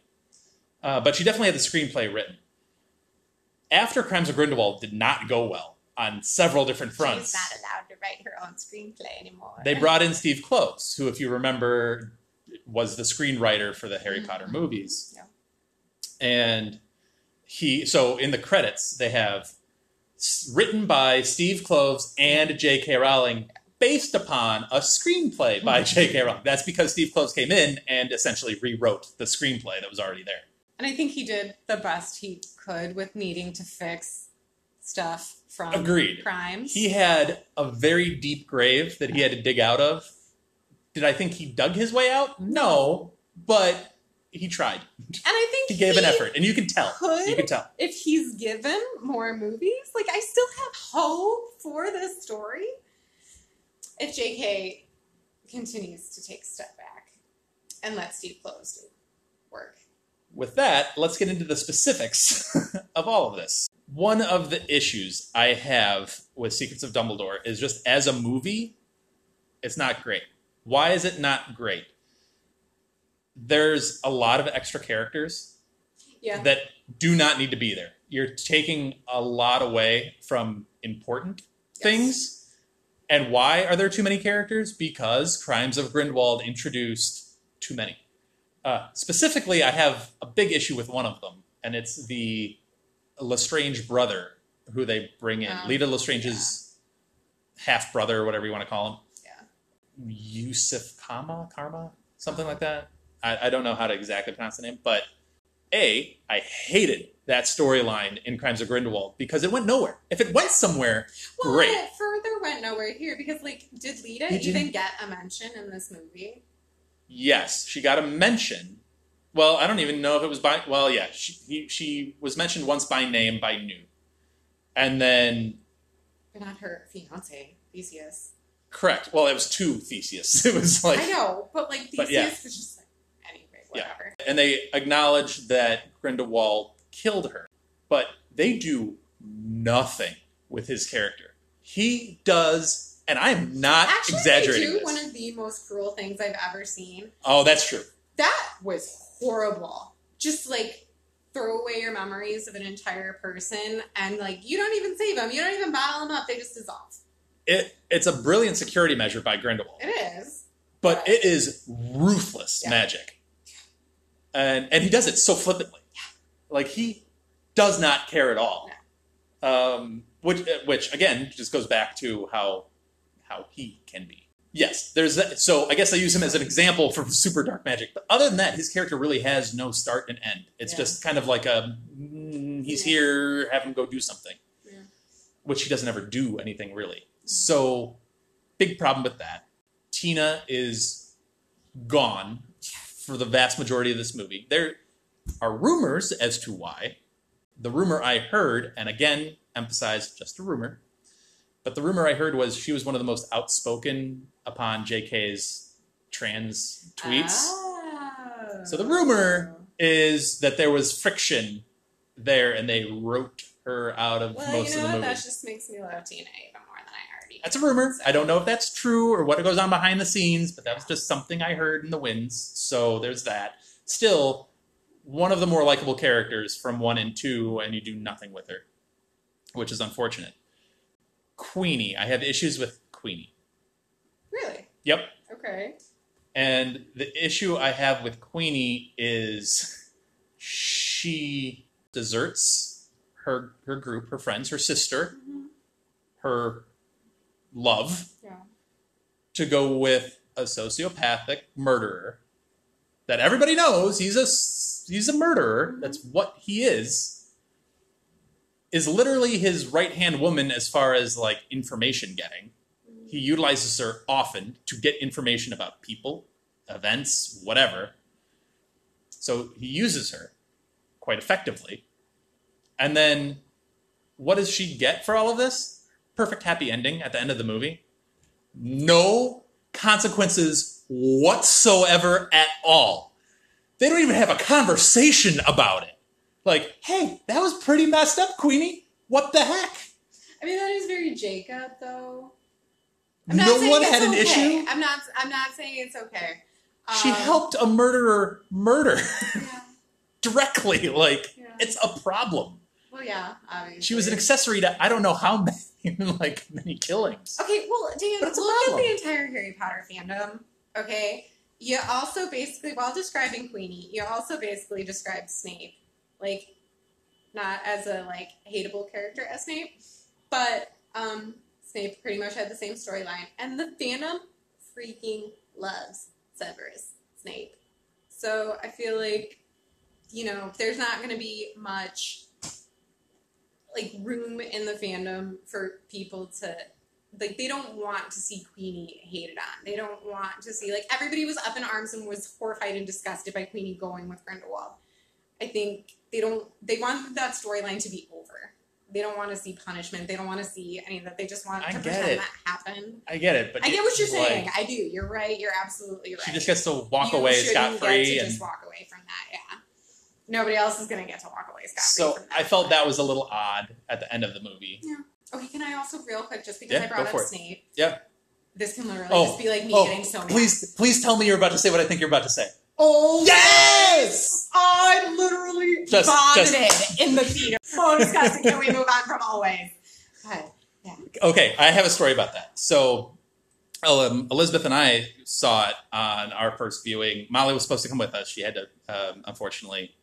Uh, but she definitely had the screenplay written. After Crimes of Grindelwald did not go well on several different fronts. She's not allowed to write her own screenplay anymore. They brought in Steve Kloves, who, if you remember, was the screenwriter for the Harry mm-hmm. Potter movies. Yeah. And he, so in the credits, they have written by Steve Kloves and J.K. Rowling based upon a screenplay by J.K. Rowling. That's because Steve Kloves came in and essentially rewrote the screenplay that was already there. And I think he did the best he could with needing to fix stuff from Agreed. crimes. He had a very deep grave that he had to dig out of. Did I think he dug his way out? No, but he tried. and I think He gave an effort, and you can tell. could You can tell. if he's given more movies. Like I still have hope for this story. If J.K. continues to take a step back and let Steve Kloves do work. With that, let's get into the specifics of all of this. One of the issues I have with Secrets of Dumbledore is just as a movie, it's not great. Why is it not great? There's a lot of extra characters Yeah. that do not need to be there. You're taking a lot away from important things. And why are there too many characters? Because Crimes of Grindelwald introduced too many. Uh, specifically, I have a big issue with one of them, and it's the Lestrange brother who they bring in. Oh, Leta Lestrange's half brother, whatever you want to call him. Yusuf Kama, Karma, something like that. I, I don't know how to exactly pronounce the name, but A, I hated that storyline in Crimes of Grindelwald because it went nowhere. If it went somewhere, Well, great. it further went nowhere here because, like, did Leta Did you- even get a mention in this movie? Yes, she got a mention. Well, I don't even know if it was by. Well, yeah, she he, she was mentioned once by name by Newt, and then But not her fiance, Theseus. Correct. Well, it was two Theseus. It was like, I know, but like Theseus But yeah. was just like, anyway, whatever. Yeah. and they acknowledge that Grindelwald killed her, but they do nothing with his character. He does, and I'm not Actually, exaggerating. they do one of the most cruel things I've ever seen. oh, that's true. That was horrible. Just like throw away your memories of an entire person and like you don't even save them, you don't even bottle them up, they just dissolve. It it's a brilliant security measure by Grindelwald. It is. but it is ruthless Yeah. magic, and and he does it so flippantly, like he does not care at all. Um, which which again just goes back to how how he can be. Yes, there's that. So I guess I use him as an example for super dark magic. But other than that, his character really has no start and end. It's Yeah. just kind of like a mm, he's Yeah. here, have him go do something, Yeah. which he doesn't ever do anything really. So big problem with that. Tina is gone for the vast majority of this movie. There are rumors as to why. The rumor I heard, and again, emphasize just a rumor, but the rumor I heard was she was one of the most outspoken upon JK's trans tweets. Oh. So the rumor is that there was friction there and they wrote her out of Well, most you know of the what? movie. That just makes me love Tina even more than I already. That's a rumor. I don't know if that's true or what goes on behind the scenes, but that was just something I heard in the winds. So there's that. Still, one of the more likable characters from one and two, and you do nothing with her, which is unfortunate. Queenie. I have issues with Queenie. Really? Yep. Okay. And the issue I have with Queenie is she deserts her her group, her friends, her sister, mm-hmm. her love Yeah. to go with a sociopathic murderer that everybody knows he's a he's a murderer. Mm-hmm. That's what he is. Is literally his right hand woman as far as like information getting. Mm-hmm. He utilizes her often to get information about people, events, whatever. So he uses her quite effectively. And then what does she get for all of this? Perfect happy ending at the end of the movie. No consequences whatsoever at all. They don't even have a conversation about it. Like, hey, that was pretty messed up, Queenie. What the heck? I mean, that is very Jacob, though. No one had an okay. issue. I'm not. I'm not saying it's okay. She Um, helped a murderer murder Yeah. directly. Like, Yeah. it's a problem. Well, yeah. Obviously. She was an accessory to I don't know how many like many killings. Okay, well, Dan, look at the entire Harry Potter fandom. Okay, you also basically, while describing Queenie, you also basically described Snape, like not as a like hateable character as Snape, but um, Snape pretty much had the same storyline, and the fandom freaking loves Severus Snape. So I feel like you know there's not going to be much like room in the fandom for people to like they don't want to see Queenie hated on. They don't want to see like everybody was up in arms and was horrified and disgusted by Queenie going with Grindelwald. I think they don't they want that storyline to be over. They don't want to see punishment. They don't want to see any of that. They just want I to get pretend it. that happened. I get it, but I get what you're like, saying. I do. You're right. You're absolutely right. She just gets to walk You away scot get free, to and just walk away from that. Yeah. Nobody else is gonna get to walk away scot so. I felt that was a little odd at the end of the movie. Yeah. Okay, can I also real quick just because Yeah, I brought up. Snape? Yeah. This can literally Oh, just be like me oh, getting so mad. please, please tell me you're about to say what I think you're about to say. Oh Yes! I literally Just- vomited in the theater. So disgusting. Can we move on from always? But yeah. Okay, I have a story about that. So, um, Elizabeth and I saw it on our first viewing. Molly was supposed to come with us. She had to, um, unfortunately,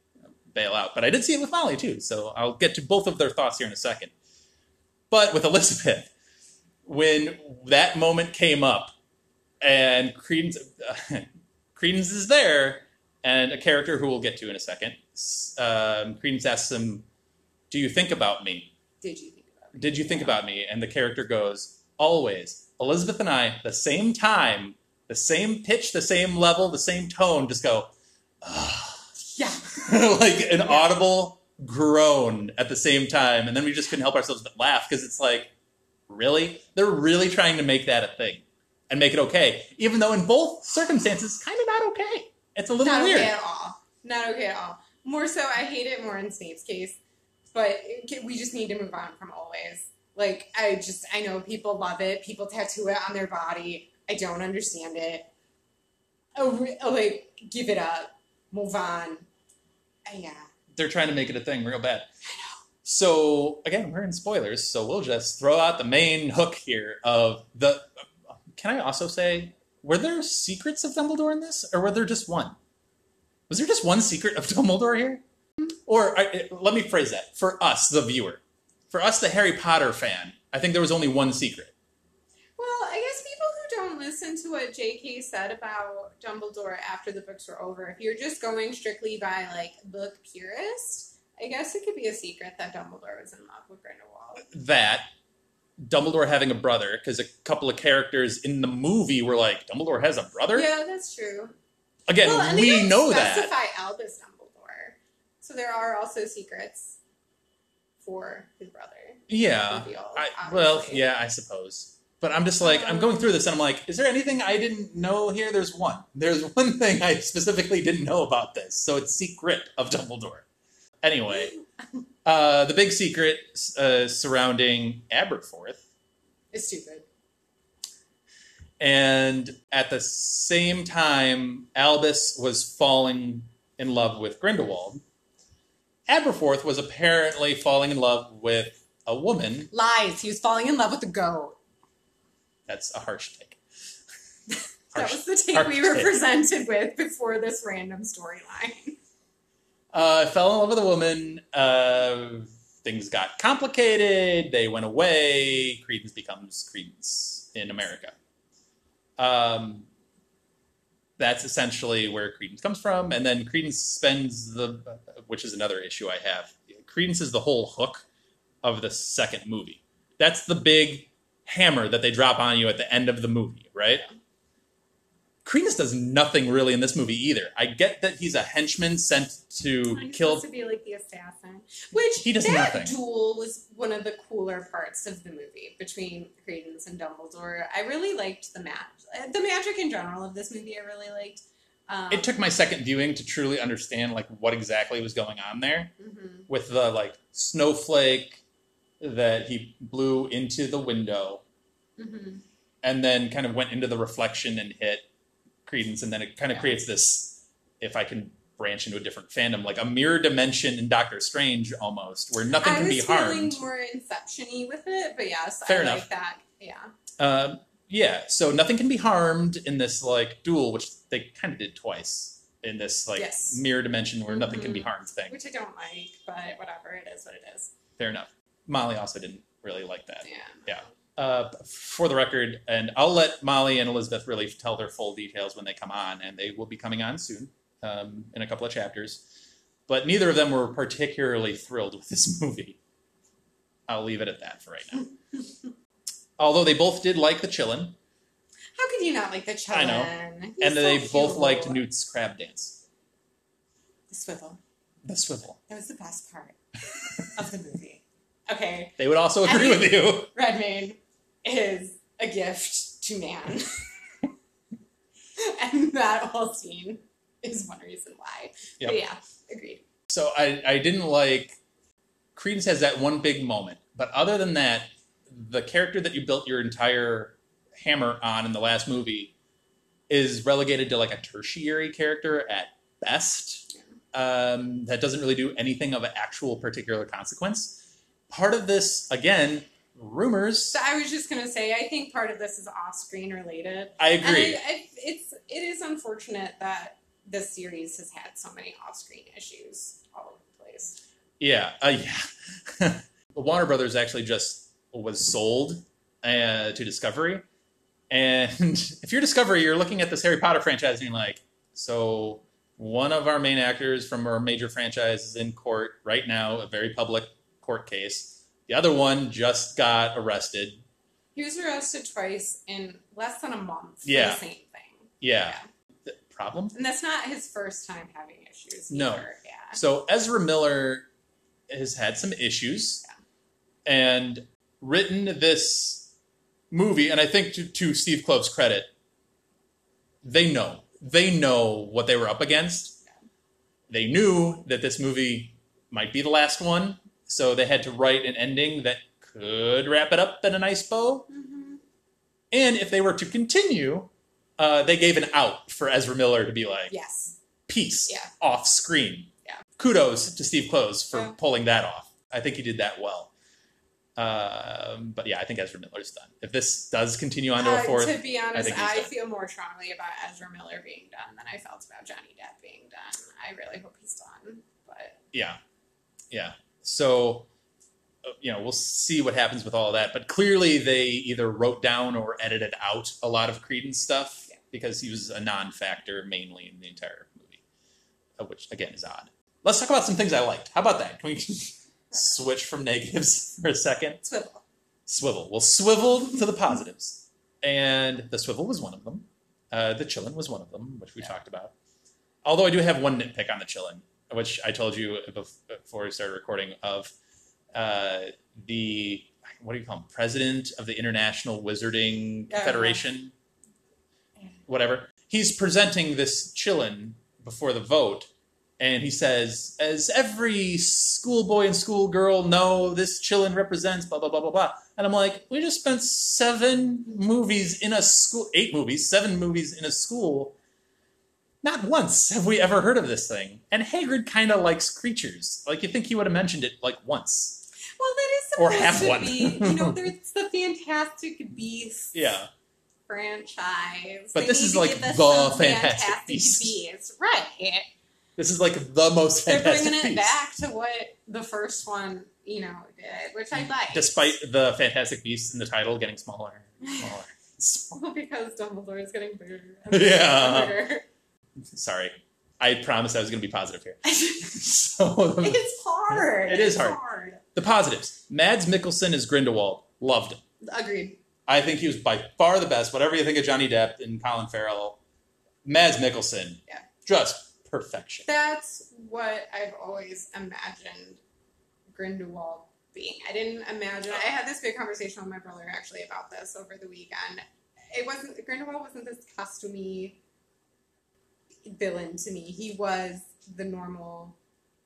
bail out. But I did see it with Molly too. So I'll get to both of their thoughts here in a second. But with Elizabeth, when that moment came up, and Credence, Credence is there, and a character who we'll get to in a second. Um, Credence asks him, "Do you think about me?" Did you think about it? did you think about me? And the character goes, always. Elizabeth and I, the same time, the same pitch, the same level, the same tone, just go, Yeah. like an audible groan at the same time. And then we just couldn't help ourselves but laugh because it's like, really? They're really trying to make that a thing and make it okay. Even though in both circumstances, kind of not okay. It's a little Not weird. okay at all. Not okay at all. More so, I hate it more in Snape's case. But it- we just need to move on from always. Like, I just, I know people love it. People tattoo it on their body. I don't understand it. Oh, re- oh, like, give it up. Move on. Uh, yeah. they're trying to make it a thing real bad. So again, we're in spoilers, so we'll just throw out the main hook here of the. Can I also say, were there secrets of Dumbledore in this, or were there just one? Was there just one secret of Dumbledore here? Or I, let me phrase that for us, the viewer, for us, the Harry Potter fan. I think there was only one secret. Well, I guess people who don't listen to what J.K. said about Dumbledore after the books were over, if you're just going strictly by like book purist, I guess it could be a secret that Dumbledore was in love with Grindelwald. That Dumbledore having a brother, because a couple of characters in the movie were like, Dumbledore has a brother. Yeah, that's true. Again, well, we know that. specify Albus Dumbledore, so there are also secrets for his brother. Yeah. revealed, I, well, yeah, I suppose. But I'm just like, I'm going through this and I'm like, is there anything I didn't know here? There's one. There's one thing I specifically didn't know about this. So it's secret of Dumbledore. Anyway, Uh, the big secret uh, surrounding Aberforth, It's stupid. and at the same time, Albus was falling in love with Grindelwald. Aberforth was apparently falling in love with a woman. Lies. He was falling in love with a goat. That's a harsh take. That Harsh- was the take we were take. presented with before this random storyline. Uh, fell in love with a woman. Uh, things got complicated. They went away. Credence becomes Credence in America. Um, that's essentially where Credence comes from. And then Credence spends the, which is another issue I have. Credence is the whole hook of the second movie. That's the big hammer that they drop on you at the end of the movie, right? Credence does nothing really in this movie either. I get that he's a henchman sent to He's kill. to be like the assassin, which He does that nothing. duel was one of the cooler parts of the movie between Credence and Dumbledore. I really liked the magic, the magic in general of this movie. I really liked. Um, It took my second viewing to truly understand like what exactly was going on there mhm. with the like snowflake that he blew into the window Mhm. and then kind of went into the reflection and hit Credence, and then it kind of Yeah. creates this. If I can branch into a different fandom, like a mirror dimension in Doctor Strange, almost where nothing I can was be feeling harmed. more Inception-y with it, but yes, Fair I enough. like that. Yeah. Um, yeah, so nothing can be harmed in this like duel, which they kind of did twice in this like Yes. mirror dimension where nothing can be Mhm. harmed thing. Which I don't like, but whatever, it is what it is. Fair enough. Molly also didn't really like that. Yeah. Yeah. Uh, for the record, and I'll let Molly and Elizabeth really tell their full details when they come on, and they will be coming on soon um, in a couple of chapters. But neither of them were particularly thrilled with this movie. I'll leave it at that for right now. Although they both did like the qilin, How could you not like the qilin? I know. He's and so they both liked Newt's crab dance, The swivel. the swivel. That was the best part of the movie. Okay, They would also agree with you. Redmayne is a gift to man. and that whole scene is one reason why. Yep. But yeah, agreed. So I, I didn't like Credence has that one big moment, but other than that, the character that you built your entire hammer on in the last movie is relegated to like a tertiary character at best. Um, that doesn't really do anything of an actual particular consequence. Part of this, again, rumors. So I was just gonna say, I think part of this is off-screen related. I And agree. I, I, it's it is unfortunate that this series has had so many off-screen issues all over the place. Yeah, uh, yeah. Warner Brothers actually just was sold uh, to Discovery, and if you're Discovery, you're looking at this Harry Potter franchise and you're like, so one of our main actors from our major franchise is in court right now, a very public court case. The other one just got arrested. He was arrested twice in less than a month for Yeah. the same thing. Yeah. The problem? And that's not his first time having issues. No. Either. Yeah. So Ezra Miller has had some issues and written this movie, and I think to, to Steve Kloves' credit, they know. They know what they were up against. They knew that this movie might be the last one, so they had to write an ending that could wrap it up in a nice bow. Mhm. And if they were to continue, uh, they gave an out for Ezra Miller to be like, Yes. peace Yeah. off screen. Yeah. Kudos to Steve Kloves for Yeah. pulling that off. I think he did that well. Um, but yeah, I think Ezra Miller's done. If this does continue on to a Uh, fourth, to be honest, he's I, feel more strongly about Ezra Miller being done than I felt about Johnny Depp being done. I really hope he's done. But yeah, yeah. So uh, you know, we'll see what happens with all that. But clearly, they either wrote down or edited out a lot of Credence stuff Yeah. because he was a non-factor mainly in the entire movie, which again is odd. Let's talk about some things I liked. How about that? Can we switch from negatives for a second? swivel. Swivel. Well, swivel to the positives. And the swivel was one of them. Uh, the qilin was one of them, which we talked about. Although I do have one nitpick on the qilin, which I told you before we started recording of uh, the, what do you call him? President of the International Wizarding Yeah. Federation? Whatever. He's presenting this qilin before the vote, and he says, "As every schoolboy and schoolgirl know, this qilin represents blah blah blah blah blah." And I'm like, "We just spent seven movies in a school, eight movies, seven movies in a school." Not once have we ever heard of this thing. And Hagrid kind of likes creatures. Like you think he would have mentioned it like once. Well, that is supposed Or have to one. be. You know, there's the Fantastic Beasts Yeah. franchise. But They this is like the some Fantastic Beasts. Beasts. right? This is like the most They're fantastic bringing it Beasts. back to what the first one, you know, did, which I like. Despite the Fantastic Beasts in the title getting smaller and smaller. Well, because Dumbledore is getting bigger. and bigger. Yeah. bigger. Sorry. I promised I was going to be positive here. So it's hard. It is It's hard. the positives. Mads Mikkelsen as Grindelwald. Loved him. Agreed. I think he was by far the best. Whatever you think of Johnny Depp and Colin Farrell, Mads Mikkelsen, Yeah. just perfection. That's what I've always imagined Grindelwald being. I didn't imagine. I had this big conversation with my brother actually about this over the weekend. It wasn't Grindelwald wasn't this costumey villain to me. He was the normal.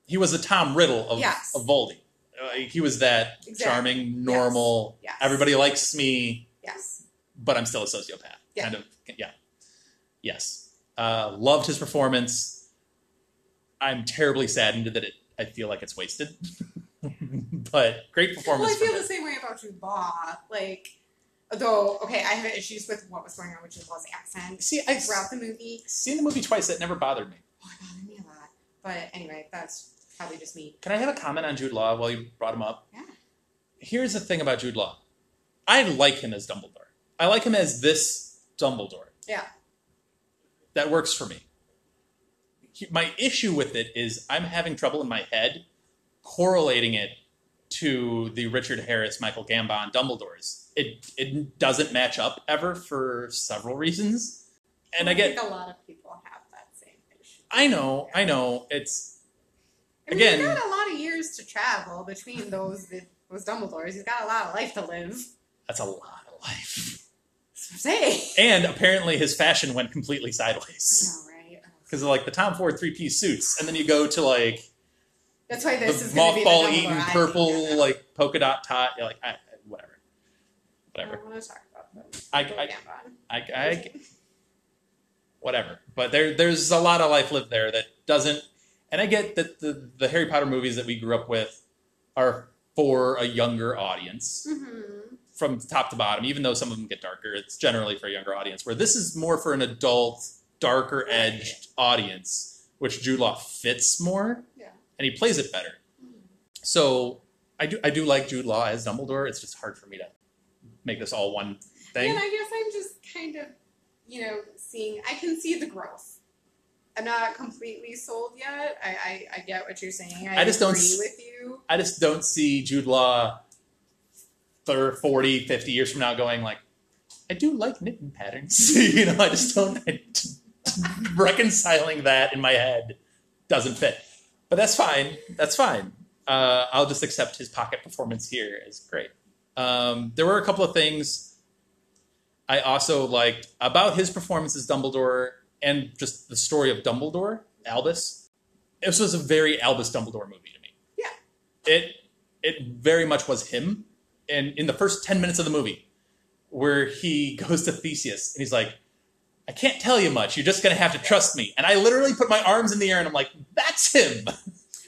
He was the Tom Riddle of, Yes. of Voldy. Uh, he was that Exactly. charming, normal, Yes. everybody likes me, Yes. but I'm still a sociopath. Yeah. Kind of, yeah. Yes. Uh, loved his performance. I'm terribly saddened that it. I feel like it's wasted, but great performance. Well. I feel the him. same way about Jude Law. Like, though, okay, I have issues with what was going on with Jude Law's accent See, I throughout the movie. seen the movie twice. That never bothered me. Oh, it bothered me a lot. But anyway, that's probably just me. Can I have a comment on Jude Law while you brought him up? Yeah. Here's the thing about Jude Law. I like him as Dumbledore. I like him as this Dumbledore. Yeah. That works for me. He- My issue with it is I'm having trouble in my head correlating it to the Richard Harris, Michael Gambon Dumbledores. It it doesn't match up ever for several reasons. And I get think a lot of people have that same issue. I know, I know. It's I mean, Again- he's got a lot of years to travel between those those Dumbledores. He's got a lot of life to live. that's a lot of life. Saying. And apparently his fashion went completely I sideways. know, right? Because of like the Tom Ford three piece suits, and then you go to like That's why the this is going to be the mothball Dumbledore eating purple like polka dot tot. You're like I, I- I whatever. don't want to talk about them. I, I, I, I, whatever. But there, there's a lot of life lived there that doesn't. And I get that the the Harry Potter movies that we grew up with are for a younger audience hmm from top to bottom. Even though some of them get darker, it's generally for a younger audience. Where this is more for an adult, darker edged audience, which Jude Law fits more. Yeah. and he plays it better. So I do I do like Jude Law as Dumbledore. It's just hard for me to make this all one thing. And I guess I'm just kind of, you know, seeing. I can see the growth. I'm not completely sold yet. I, I, I get what you're saying. I, I just don't agree s- with you. I just don't see Jude Law 30, 40, 50 years from now going like, I do like knitting patterns. you know, I just don't I, reconciling that in my head doesn't fit. But that's fine. That's fine. Uh, I'll just accept his pocket performance here as great. Um, there were a couple of things I also liked about his performance as Dumbledore and just the story of Dumbledore, Albus. This was a very Albus Dumbledore movie to me. Yeah. It it very much was him. And in the first 10 minutes of the movie, where he goes to Theseus and he's like, I can't tell you much. You're just going to have to trust me. And I literally put my arms in the air and I'm like, that's him.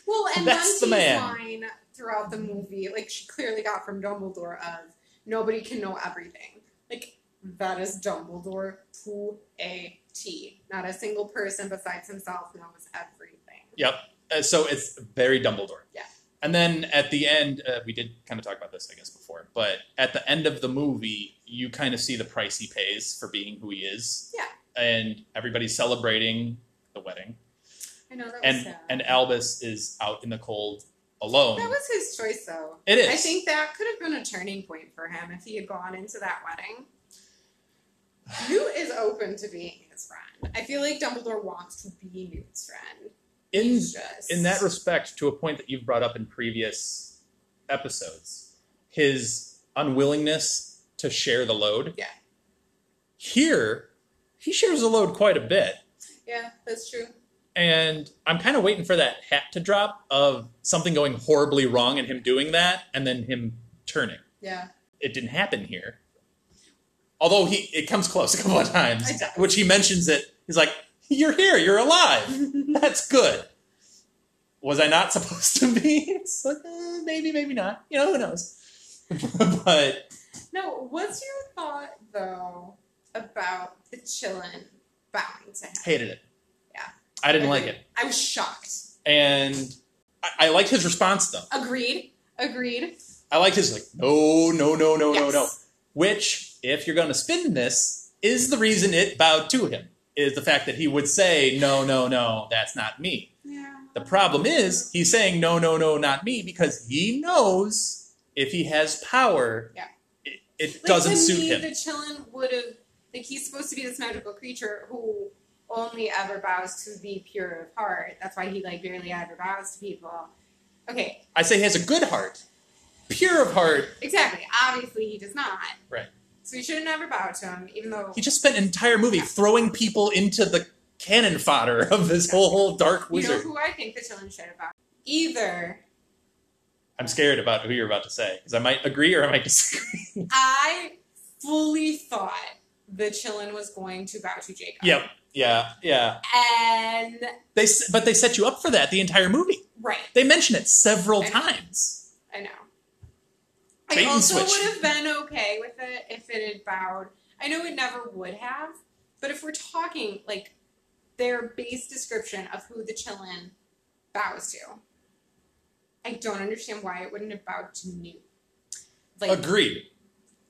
Well, and That's the man. line throughout the movie, like she clearly got from Dumbledore of nobody can know everything. Like that is Dumbledore to a T. Not a single person besides himself knows everything. Yep. Uh, so it's very Dumbledore. Yeah. And then at the end, uh, we did kind of talk about this, I guess, before, but at the end of the movie, you kind of see the price he pays for being who he is. Yeah. And everybody's celebrating the wedding. I know that was And sad. and Albus is out in the cold alone. that was his choice, though. It is. I think that could have been a turning point for him if he had gone into that wedding. Newt is open to being his friend. I feel like Dumbledore wants to be Newt's friend. in just in that respect, to a point that you've brought up in previous episodes, his unwillingness to share the load. Yeah. Here, he shares the load quite a bit. Yeah, that's true. And I'm kind of waiting for that hat to drop of something going horribly wrong and him doing that and then him turning. Yeah. It didn't happen here. Although he it comes close a couple of times, which he mentions it. He's like, "You're here. You're alive. That's good." Was I not supposed to be? It's like, uh, maybe, maybe not. You know, who knows? but No, what's your thought though about the qilin bowing to him? hated it. I didn't like it, I was shocked. and I, I liked his response though. Agreed. Agreed. I liked his like, no, no, no, no, no, Yes. no. Which, if you're going to spin this, is the reason it bowed to him. Is the fact that he would say, no, no, no, that's not me. Yeah. The problem is he's saying no, no, no, not me because he knows if he has power, Yeah. it, it Like, doesn't suit me, him. The qilin would have like he's supposed to be this magical creature who only ever bows to the pure of heart. That's why he like barely ever bows to people. Okay, I say he has a good heart, pure of heart. exactly. Obviously, he does not. Right. So he should have never bow to him, even though He just spent an entire movie throwing people into the cannon fodder of this whole, whole dark wizard. you know who I think the qilin should bowed. Either I'm scared about who you're about to say because I might agree or I might disagree. I fully thought the qilin was going to bow to Jacob. yep. Yeah. Yeah. And They but they set you up for that the entire movie. right. They mention it several I times. I know. Bait I also switch. would have been okay with it if it had bowed. I know it never would have, but if we're talking like their base description of who the qilin bows to, I don't understand why it wouldn't have bowed to Newt. Like, Agreed.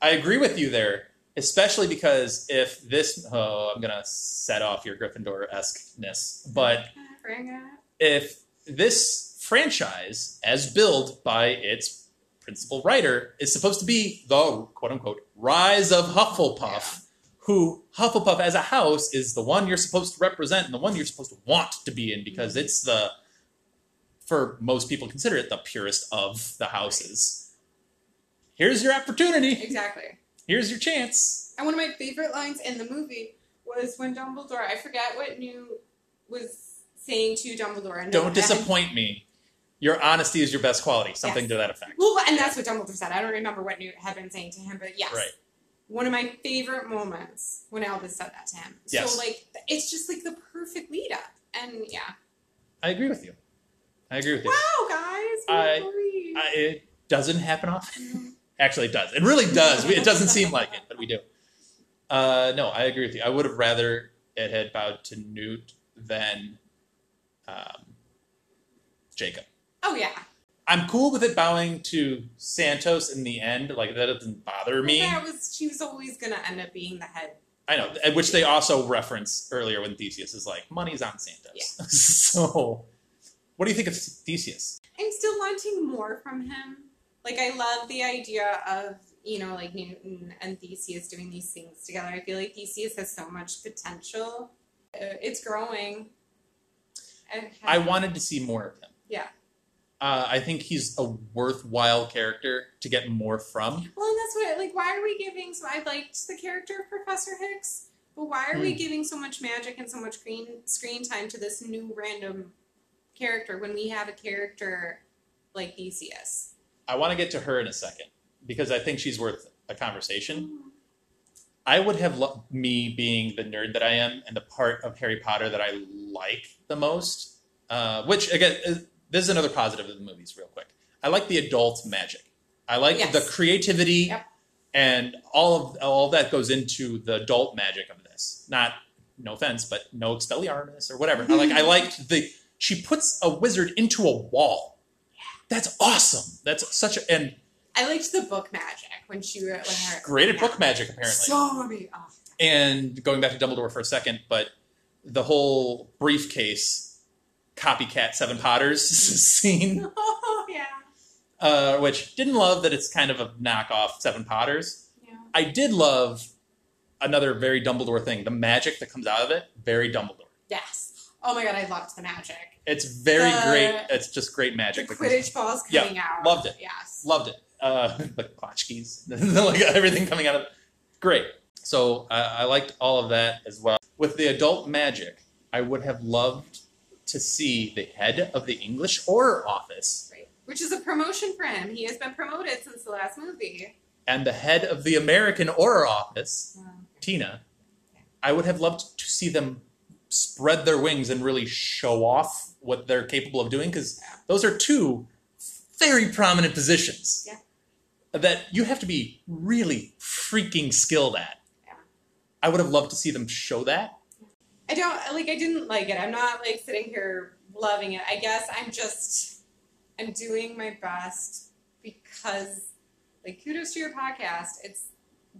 I agree with you there, especially because if this, oh, I'm gonna set off your Gryffindor esqueness, but if this franchise, as billed by its principal writer, is supposed to be the quote unquote rise of Hufflepuff, who Hufflepuff as a house is the one you're supposed to represent and the one you're supposed to want to be in because it's the, for most people, consider it the purest of the houses. Here's your opportunity. Exactly. Here's your chance. And one of my favorite lines in the movie was when Dumbledore, I forget what Newt was saying to Dumbledore. And Don't disappoint me. Your honesty is your best quality. Something Yes. to that effect. Well, and that's what Dumbledore said. I don't remember what Newt had been saying to him, but yes. Right. One of my favorite moments when Albus said that to him. Yes. So, like, it's just like the perfect lead up. And yeah. I agree with you. I agree with you. Wow, guys. I- I, it doesn't happen often. Mm-hmm. Actually, it does. It really does. It doesn't seem like it, but we do. Uh, no, I agree with you. I would have rather it had bowed to Newt than um, Jacob. oh, yeah. I'm cool with it bowing to Santos in the end. Like that doesn't bother me. That was, she was always going to end up being the head. I know, which they also reference earlier when Theseus is like, "Money's on Santos." Yeah. so, what do you think of Theseus? I'm still wanting more from him. Like, I love the idea of, you know, like Newton and Theseus doing these things together. I feel like Theseus has so much potential. Uh, it's growing. And I wanted to see more of him. Yeah. Uh, I think he's a worthwhile character to get more from. Well, and that's what, like, why are we giving, so I liked the character of Professor Hicks, but why are we Hmm. giving so much magic and so much screen, screen time to this new random character when we have a character like Theseus? I want to get to her in a second because I think she's worth a conversation. I would have lo- me being the nerd that I am and the part of Harry Potter that I like the most. Uh, which again, this is another positive of the movies. Real quick, I like the adult magic. I like Yes. the creativity Yep. and all of all that goes into the adult magic of this. Not no offense, but no Expelliarmus or whatever. I like I liked the she puts a wizard into a wall. That's awesome. That's such a and I liked the book magic when she when her great at book magic apparently. So many. Oh. and going back to Dumbledore for a second, but the whole briefcase copycat Seven Potters scene, Oh yeah. uh, which didn't love that it's kind of a knockoff Seven Potters. Yeah. I did love another very Dumbledore thing. The magic that comes out of it, very Dumbledore. Yes. Oh my god, I loved the magic. It's very The- great. It's just great magic. The Quidditch balls Yeah, coming out. loved it. Yes. Loved it. Uh, the tchotchkes, like everything coming out of it. Great. So I I liked all of that as well. With the adult magic, I would have loved to see the head of the English Auror office Right. Which is a promotion for him. He has been promoted since the last movie. and the head of the American Auror office, Wow. Tina. I would have loved to see them spread their wings and really show off what they're capable of doing because those are two very prominent positions Yeah. that you have to be really freaking skilled at. Yeah. I would have loved to see them show that. I don't like. I didn't like it. I'm not like sitting here loving it. I guess I'm just. I'm doing my best because, like, kudos to your podcast. It's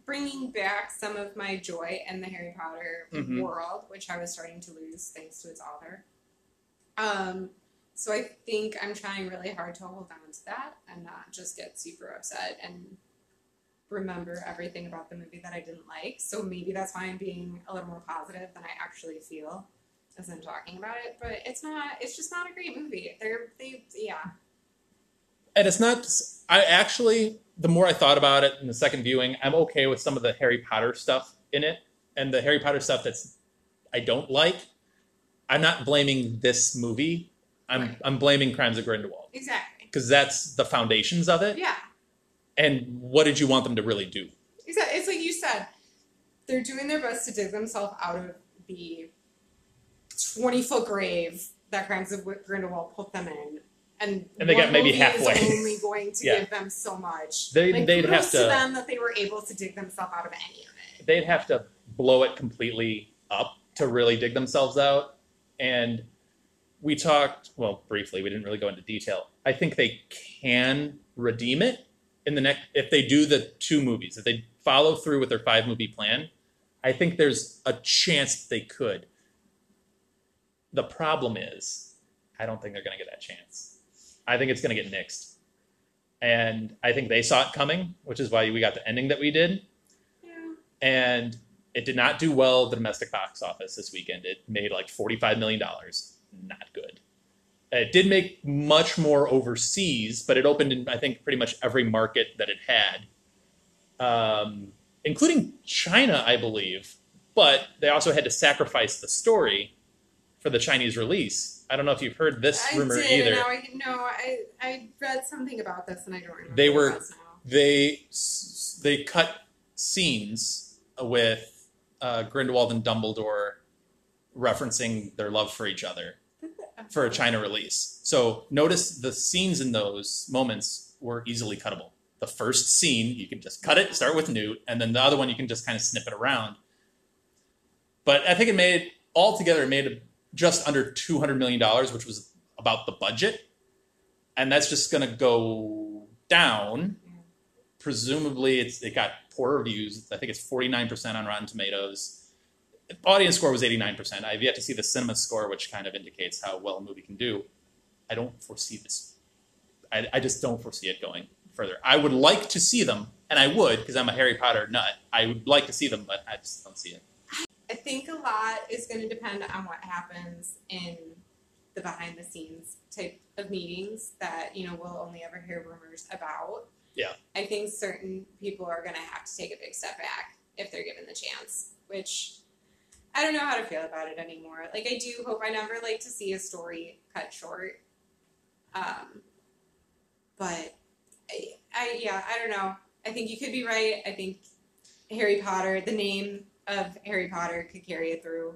bringing back some of my joy in the Harry Potter Mhm. world, which I was starting to lose thanks to its author. Um, so I think I'm trying really hard to hold on to that and not just get super upset and remember everything about the movie that I didn't like. So maybe that's why I'm being a little more positive than I actually feel as I'm talking about it. But it's not. It's just not a great movie. They're they yeah. And it's not. I actually, the more I thought about it in the second viewing, I'm okay with some of the Harry Potter stuff in it, and the Harry Potter stuff that's I don't like. I'm not blaming this movie. I'm Right. I'm blaming Crimes of Grindelwald Exactly. because that's the foundations of it. Yeah. And what did you want them to really do? Exactly. It's like you said. They're doing their best to dig themselves out of the twenty foot grave that Crimes of Grindelwald put them in. And, And they got one maybe movie halfway. Is only going to Yeah. give them so much. They- like, they'd kudos have to to- them that they were able to dig themselves out of any of it. They'd have to blow it completely up to really dig themselves out. And we talked, well, briefly. We didn't really go into detail. I think they can redeem it in the next if they do the two movies. If they follow through with their five movie plan, I think there's a chance they could. The problem is, I don't think they're going to get that chance. I think it's going to get nixed. And I think they saw it coming, which is why we got the ending that we did. Yeah. And it did not do well at the domestic box office this weekend. It made like $45 million. Not good. It did make much more overseas, but it opened in, I think, pretty much every market that it had, um, including China, I believe. But they also had to sacrifice the story for the Chinese release. I don't know if you've heard this I rumor did, either. now I no, I I read something about this and I don't remember. They were- it was now. they they cut scenes with uh, Grindelwald and Dumbledore referencing their love for each other for a China release. So notice the scenes in those moments were easily cuttable. The first scene you can just cut it, start with Newt, and then the other one you can just kind of snip it around. But I think it made altogether it made just under two hundred million dollars, which was about the budget, and that's just going to go down presumably it's it got poor reviews. I think it's 49% on Rotten Tomatoes. Audience score was 89%. I've yet to see the cinema score, which kind of indicates how well a movie can do. I don't foresee this. I, I just don't foresee it going further. I would like to see them, and I would because I'm a Harry Potter nut. I would like to see them, but I just don't see it. I think a lot is going to depend on what happens in the behind the scenes type of meetings that you know we'll only ever hear rumors about. Yeah. I think certain people are going to have to take a big step back if they're given the chance, which I don't know how to feel about it anymore. Like I do hope I never like to see a story cut short. Um, but I, I yeah, I don't know. I think you could be right. I think Harry Potter, the name of Harry Potter could carry it through.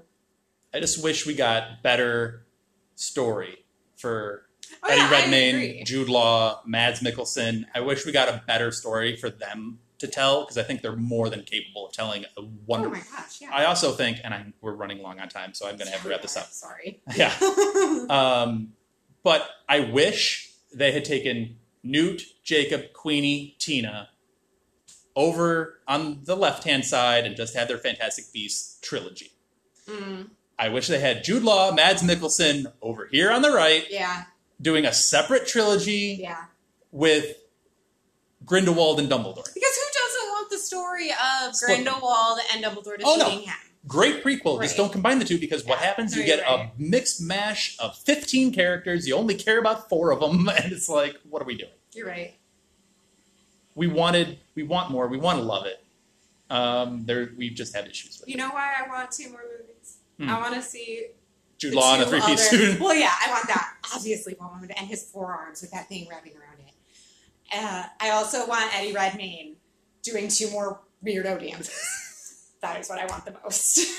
I just wish we got better story for Oh, Eddie yeah, Redmayne. Jude Law, Mads Mikkelsen. I wish we got a better story for them to tell because I think they're more than capable of telling a Oh wonderful. my gosh, yeah. I also think, and I'm, we're running long on time, so I'm going to have to wrap this up. Sorry. Yeah. Um, but I wish they had taken Newt, Jacob, Queenie, Tina over on the left hand side and just had their Fantastic Beasts trilogy. Mm, I wish they had Jude Law, Mads Mikkelsen over here on the right yeah, doing a separate trilogy yeah. with Grindelwald and Dumbledore. Because who doesn't want the story of Split. Grindelwald and Dumbledore Oh, no. him? Great prequel. Just don't combine the two because what happens? No, You get right. a mixed mash of 15 characters. You only care about four of them, and it's like, what are we doing? You're right. We wanted, we want more. We want to love it. Um, there, we've just had issues with You it. know why I want two more movies? Hmm. I want to see Jude Law in a three piece suit. Well, yeah, I want that obviously one woman and his forearms with that thing wrapping around it. Uh, I also want Eddie Redmayne doing two more weirdo dances. that is what I want the most.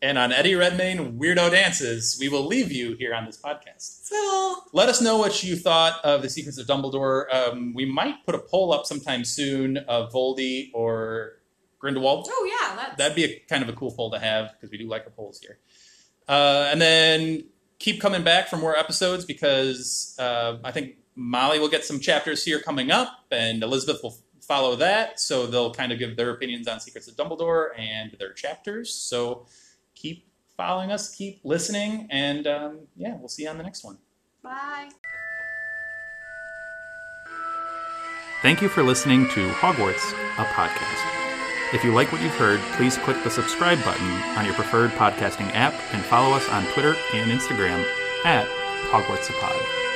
And on Eddie Redmayne Weirdo Dances, we will leave you here on this podcast. so Let us know what you thought of the Secrets of Dumbledore. Um, we might put a poll up sometime soon of Voldy or Grindelwald. oh yeah, that's That'd be a kind of a cool poll to have because we do like our polls here. Uh, and then keep coming back for more episodes because uh, I think Molly will get some chapters here coming up, and Elizabeth will follow that. So they'll kind of give their opinions on Secrets of Dumbledore and their chapters. So following us, keep listening, and um, yeah, we'll see you on the next one. bye. Thank you for listening to Hogwarts, a podcast. If you like what you've heard, please click the subscribe button on your preferred podcasting app and follow us on Twitter and Instagram at Hogwarts a Pod.